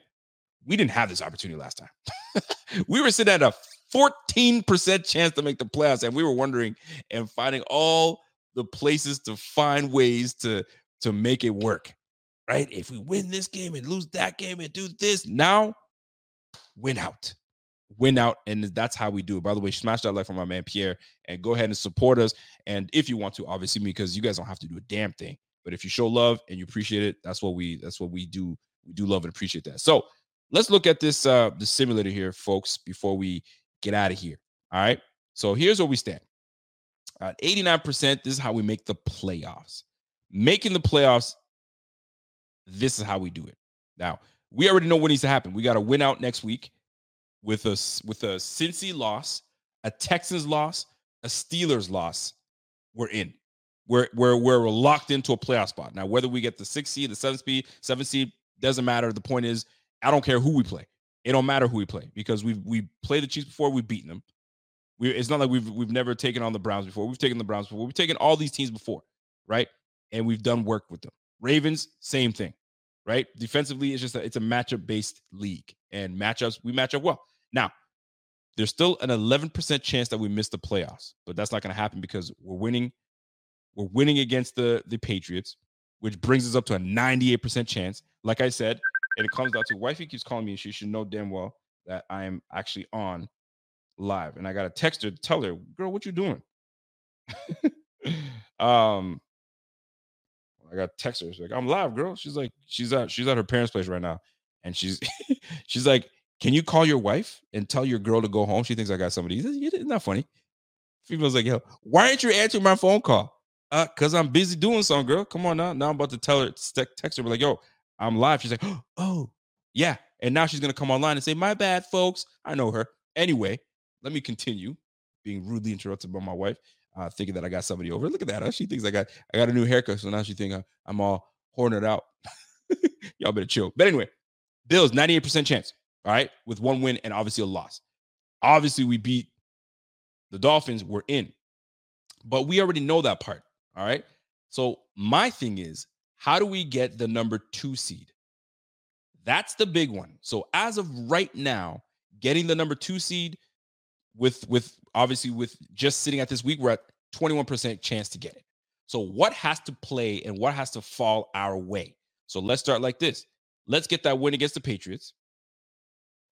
we didn't have this opportunity last time. *laughs* we were sitting at a 14% chance to make the playoffs, and we were wondering and finding all the places to find ways to to make it work. Right? If we win this game and lose that game and do this, now win out. Win out, and that's how we do it. By the way, smash that like for my man Pierre, and go ahead and support us. And if you want to, obviously, because you guys don't have to do a damn thing. But if you show love and you appreciate it, that's what we that's what we do. We do love and appreciate that. So let's look at this uh the simulator here, folks, before we get out of here. All right. So here's where we stand. At 89%, this is how we make the playoffs. Making the playoffs, this is how we do it. Now, we already know what needs to happen. We got to win out next week with a with a Cincy loss, a Texans loss, a Steelers loss. We're in. We're we're we're locked into a playoff spot. Now, whether we get the sixth seed, the seventh seed, seventh seed, doesn't matter. The point is, I don't care who we play. It don't matter who we play because we've we played the Chiefs before, we've beaten them. We, it's not like we've we've never taken on the Browns before. We've taken the Browns before. We've taken all these teams before, right? And we've done work with them. Ravens, same thing, right? Defensively, it's just a, it's a matchup based league, and matchups we match up well. Now, there's still an 11% chance that we miss the playoffs, but that's not going to happen because we're winning. We're winning against the the Patriots, which brings us up to a 98% chance. Like I said, and it comes down to wifey keeps calling me, and she should know damn well that I am actually on live. And I got to text her to tell her, girl, what you doing? *laughs* um, I got text her. She's like, I'm live, girl. She's like, she's at she's at her parents' place right now, and she's *laughs* she's like, can you call your wife and tell your girl to go home? She thinks I got somebody. It's not funny. Female's like, yo, why aren't you answering my phone call? Uh, cause I'm busy doing something, girl. Come on now. Now I'm about to tell her, text her, be like, yo, I'm live. She's like, *gasps* oh, yeah. And now she's gonna come online and say, my bad, folks. I know her. Anyway, let me continue being rudely interrupted by my wife, uh, thinking that I got somebody over. Look at that. Huh? She thinks I got I got a new haircut, so now she thinks I'm all horned out. *laughs* Y'all better chill. But anyway, Bills 98% chance. All right, with one win and obviously a loss. Obviously, we beat the Dolphins. We're in, but we already know that part. All right. So my thing is, how do we get the number two seed? That's the big one. So as of right now, getting the number two seed with with obviously with just sitting at this week, we're at 21% chance to get it. So what has to play and what has to fall our way? So let's start like this. Let's get that win against the Patriots.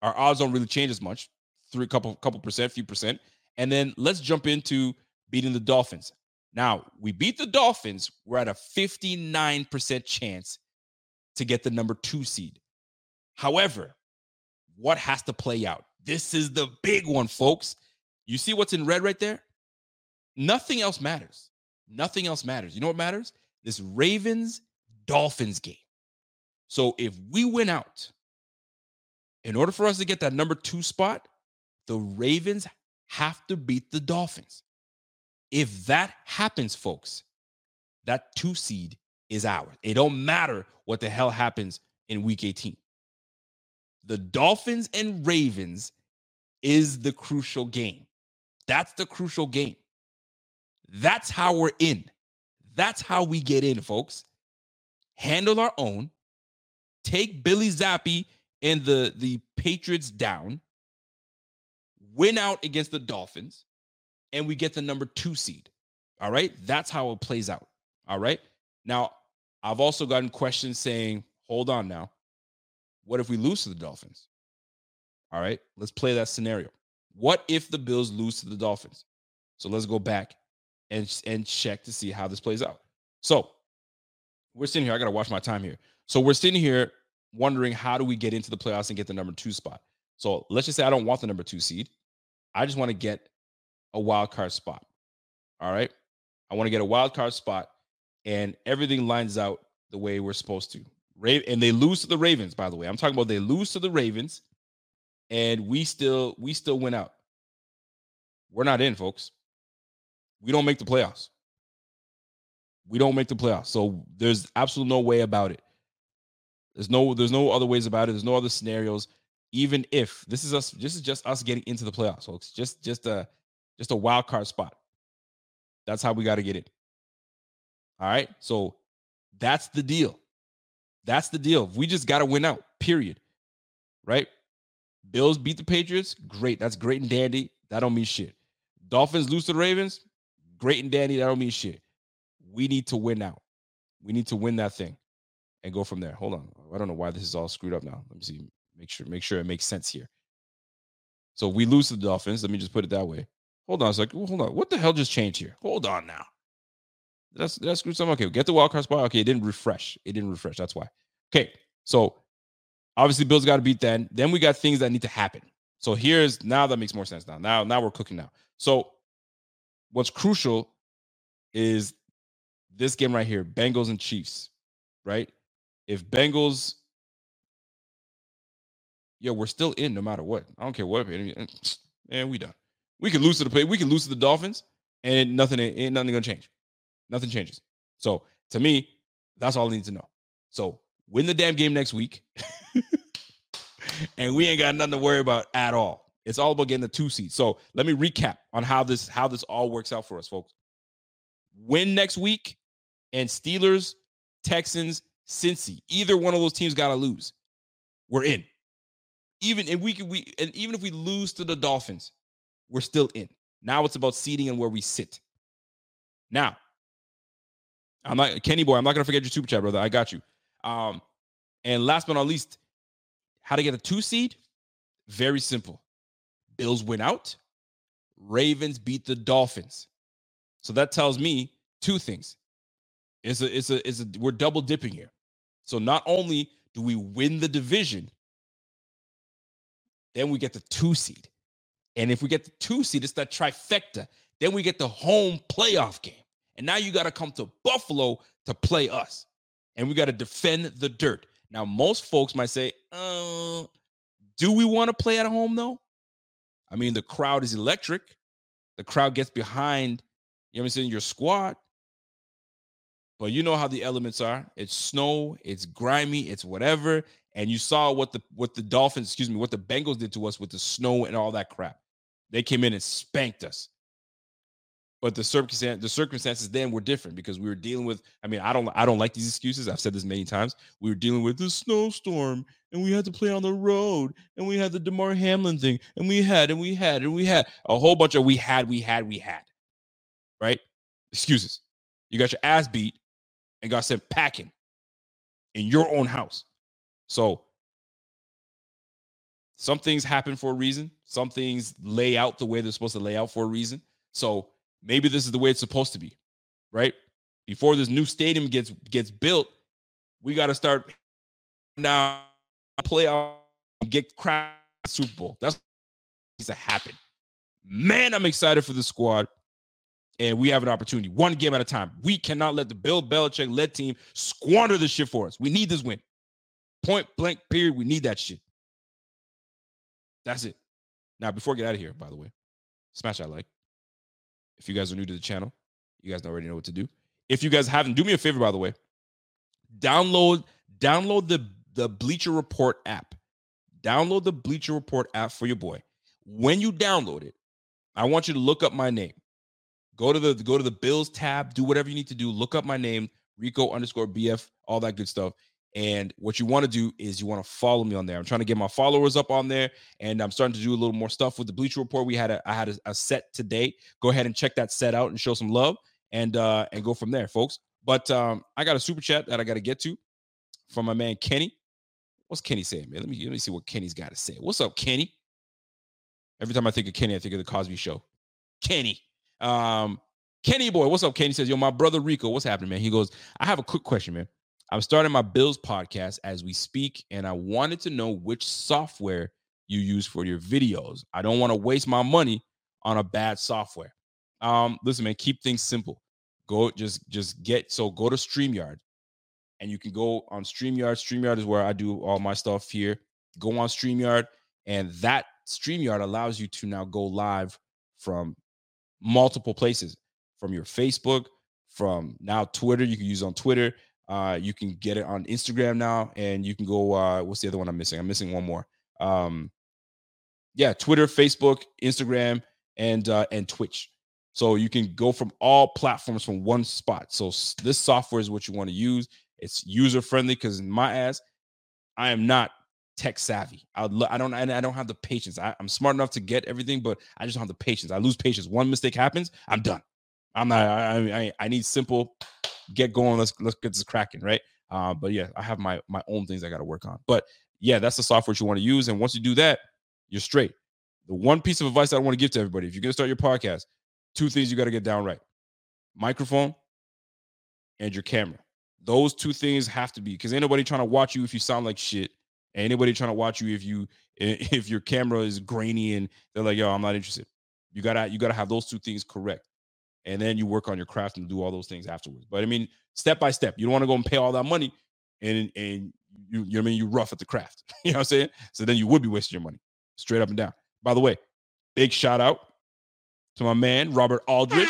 Our odds don't really change as much, three couple couple percent, few percent. And then let's jump into beating the Dolphins. Now, we beat the Dolphins, we're at a 59% chance to get the number 2 seed. However, what has to play out? This is the big one, folks. You see what's in red right there? Nothing else matters. Nothing else matters. You know what matters? This Ravens Dolphins game. So if we win out, in order for us to get that number two spot, the Ravens have to beat the Dolphins. If that happens, folks, that two seed is ours. It don't matter what the hell happens in week 18. The Dolphins and Ravens is the crucial game. That's the crucial game. That's how we're in. That's how we get in, folks. Handle our own. Take Billy Zappe and the, the Patriots down. Win out against the Dolphins. And we get the number two seed. All right. That's how it plays out. All right. Now, I've also gotten questions saying, hold on now. What if we lose to the Dolphins? All right. Let's play that scenario. What if the Bills lose to the Dolphins? So let's go back and and check to see how this plays out. So we're sitting here. I gotta watch my time here. So we're sitting here wondering how do we get into the playoffs and get the number two spot. So let's just say I don't want the number two seed. I just want to get a wild card spot. All right. I want to get a wild card spot, and everything lines out the way we're supposed to. Ra- and they lose to the Ravens, by the way. I'm talking about they lose to the Ravens, and we still we still win out. We're not in, folks we don't make the playoffs. We don't make the playoffs. So there's absolutely no way about it. There's no there's no other ways about it. There's no other scenarios. Even if this is us, this is just us getting into the playoffs, folks. Just just a just a wild card spot. That's how we got to get it. All right. So that's the deal. That's the deal. We just got to win out. Period. Right? Bills beat the Patriots. Great. That's great and dandy. That don't mean shit. Dolphins lose to the Ravens great and dandy. That don't mean shit. We need to win out. We need to win that thing and go from there. Hold on. I don't know why this is all screwed up now. Let me see. Make sure, make sure it makes sense here. So we lose to the Dolphins. Let me just put it that way. Hold on a second. Hold on. What the hell just changed here? Hold on now. That's that's screw something. Okay, we get the wild card spot. Okay, it didn't refresh. It didn't refresh. That's why. Okay, so obviously Bills got to beat then. Then we got things that need to happen. So here's now that makes more sense now. Now now we're cooking now. So what's crucial is this game right here, Bengals and Chiefs, right? If Bengals, yeah, we're still in no matter what. I don't care what. And we done. We can lose to the play. We can lose to the Dolphins, and nothing ain't nothing gonna change. Nothing changes. So to me, that's all I need to know. So win the damn game next week, *laughs* and we ain't got nothing to worry about at all. It's all about getting the two seed. So let me recap on how this how this all works out for us, folks. Win next week, and Steelers, Texans, Cincy. Either one of those teams got to lose. We're in. Even if we could, we and even if we lose to the Dolphins, we're still in. Now it's about seating and where we sit. Now, I'm not Kenny boy. I'm not gonna forget your super chat, brother. I got you. Um, and last but not least, how to get a two seed? Very simple. Bills win out. Ravens beat the Dolphins. So that tells me two things. It's a, it's a, it's a, we're double dipping here. So not only do we win the division, then we get the two seed. And if we get the two seed, it's that trifecta. Then we get the home playoff game. And now you got to come to Buffalo to play us. And we got to defend the dirt. Now, most folks might say, uh, do we want to play at home though? I mean, the crowd is electric. The crowd gets behind, you know what I'm saying, your squad. But you know how the elements are. It's snow, it's grimy, it's whatever. And you saw what the what the Dolphins, excuse me, what the Bengals did to us with the snow and all that crap. They came in and spanked us. But the circumstance, the circumstances then were different because we were dealing with. I mean, I don't, I don't like these excuses. I've said this many times. We were dealing with the snowstorm, and we had to play on the road, and we had the Damar Hamlin thing, and we had, and we had, and we had a whole bunch of we had, we had, we had. Right? Excuses. You got your ass beat and got sent packing in your own house. So some things happen for a reason. Some things lay out the way they're supposed to lay out for a reason. So maybe this is the way it's supposed to be, right? Before this new stadium gets gets built, we got to start now play out and get crowned Super Bowl. That's needs to happen. Man, I'm excited for the squad. And we have an opportunity, one game at a time. We cannot let the Bill Belichick led team squander this shit for us. We need this win. Point blank, period. We need that shit. That's it. Now, before I get out of here, by the way, smash that like. If you guys are new to the channel, you guys already know what to do. If you guys haven't, do me a favor, by the way. Download, download the, the Bleacher Report app. Download the Bleacher Report app for your boy. When you download it, I want you to look up my name. Go to the go to the Bills tab, do whatever you need to do. Look up my name, Rico underscore BF, all that good stuff. And what you want to do is you want to follow me on there. I'm trying to get my followers up on there, and I'm starting to do a little more stuff with the Bleacher Report. We had a I had a, a set today. Go ahead and check that set out and show some love, and uh and go from there, folks. But um, I got a super chat that I got to get to from my man Kenny. What's Kenny saying, man? Let me let me see what Kenny's got to say. What's up, Kenny? Every time I think of Kenny, I think of the Cosby Show. Kenny. Um, Kenny boy, what's up? Kenny says, Yo, my brother Rico, what's happening, man? He goes, I have a quick question, man. I'm starting my Bills podcast as we speak, and I wanted to know which software you use for your videos. I don't want to waste my money on a bad software. Um, listen, man, keep things simple. Go just just get so go to StreamYard and you can go on StreamYard. StreamYard is where I do all my stuff here. Go on StreamYard, and that StreamYard allows you to now go live from multiple places from your Facebook, from now Twitter. You can use on Twitter. Uh, you can get it on Instagram now, and you can go. Uh, what's the other one I'm missing? I'm missing one more. Um, yeah, Twitter, Facebook, Instagram, and uh, and Twitch. So you can go from all platforms from one spot. So this software is what you want to use. It's user friendly because in my ass, I am not tech savvy. I, I don't I don't have the patience. I, am smart enough to get everything, but I just don't have the patience. I lose patience. One mistake happens, I'm done. I'm not. I I, I need simple. Get going. Let's let's get this cracking, right? Uh, but yeah, I have my my own things I got to work on. But yeah, that's the software you want to use, and once you do that, you're straight. The one piece of advice I want to give to everybody: if you're gonna start your podcast, two things you got to get down right: microphone and your camera. Those two things have to be because anybody trying to watch you if you sound like shit Anybody trying to watch you if you *laughs* if your camera is grainy and they're like, yo, I'm not interested. You gotta you gotta have those two things correct. And then you work on your craft and do all those things afterwards. But I mean, step by step. You don't want to go and pay all that money and and you, you know I mean you rough at the craft. *laughs* you know what I'm saying? So then you would be wasting your money straight up and down. By the way, big shout out to my man Robert Aldrich.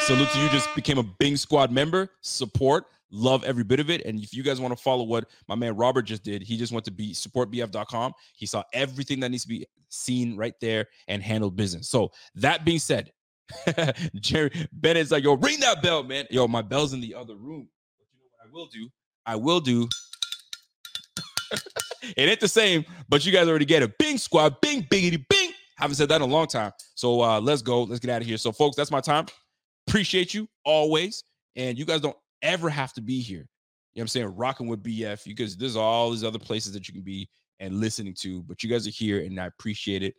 Salute to you, just became a Bing Squad member. Support. Love every bit of it. And if you guys want to follow what my man Robert just did, he just went to be supportbf.com. He saw everything that needs to be seen right there and handled business. So that being said, *laughs* Jerry Bennett's like, yo, ring that bell, man. Yo, my bell's in the other room. But you know what I will do? I will do. *laughs* it ain't the same, but you guys already get it. Bing squad, bing, biggity, bing. Haven't said that in a long time. So uh, let's go. Let's get out of here. So, folks, that's my time. Appreciate you always. And you guys don't ever have to be here. You know what I'm saying? Rocking with BF because there's all these other places that you can be and listening to, but you guys are here and I appreciate it.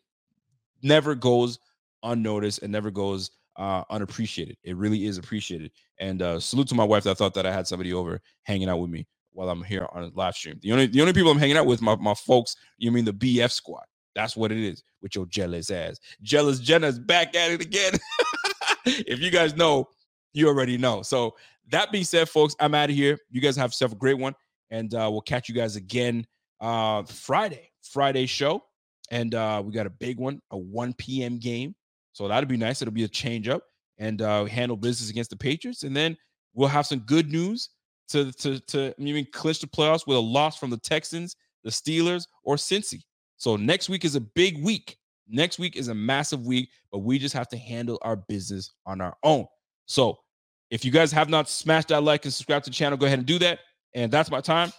Never goes unnoticed and never goes uh, unappreciated. It really is appreciated. And uh, salute to my wife that thought that I had somebody over hanging out with me while I'm here on a live stream. The only the only people I'm hanging out with my, my folks, you mean the BF squad. That's what it is with your jealous ass. Jealous Jenna's back at it again. *laughs* if you guys know, you already know. So that being said, folks, I'm out of here. You guys have yourself a great one, and uh, we'll catch you guys again uh, Friday, Friday show, and uh, we got a big one, a 1 p.m. game. So that'll be nice. It'll be a change up, and uh, handle business against the Patriots, and then we'll have some good news to to to even clinch the playoffs with a loss from the Texans, the Steelers, or Cincy. So next week is a big week. Next week is a massive week, but we just have to handle our business on our own. So if you guys have not smashed that like and subscribe to the channel, go ahead and do that. And that's my time.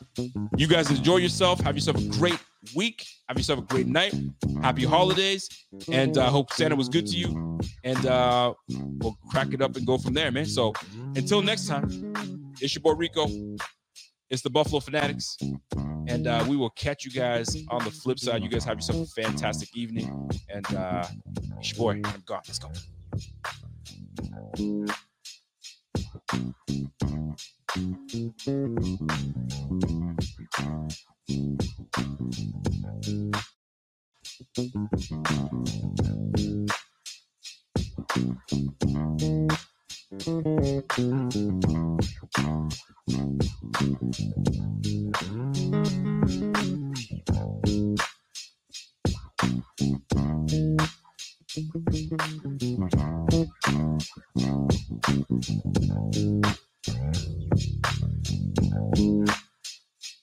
You guys enjoy yourself. Have yourself a great week. Have yourself a great night. Happy holidays. And I uh, hope Santa was good to you. And uh, we'll crack it up and go from there, man. So until next time, it's your boy Rico. It's the Buffalo Fanatics. And uh, we will catch you guys on the flip side. You guys have yourself a fantastic evening. And uh, it's your boy. I'm gone. Let's go. Thank you thank mm-hmm. you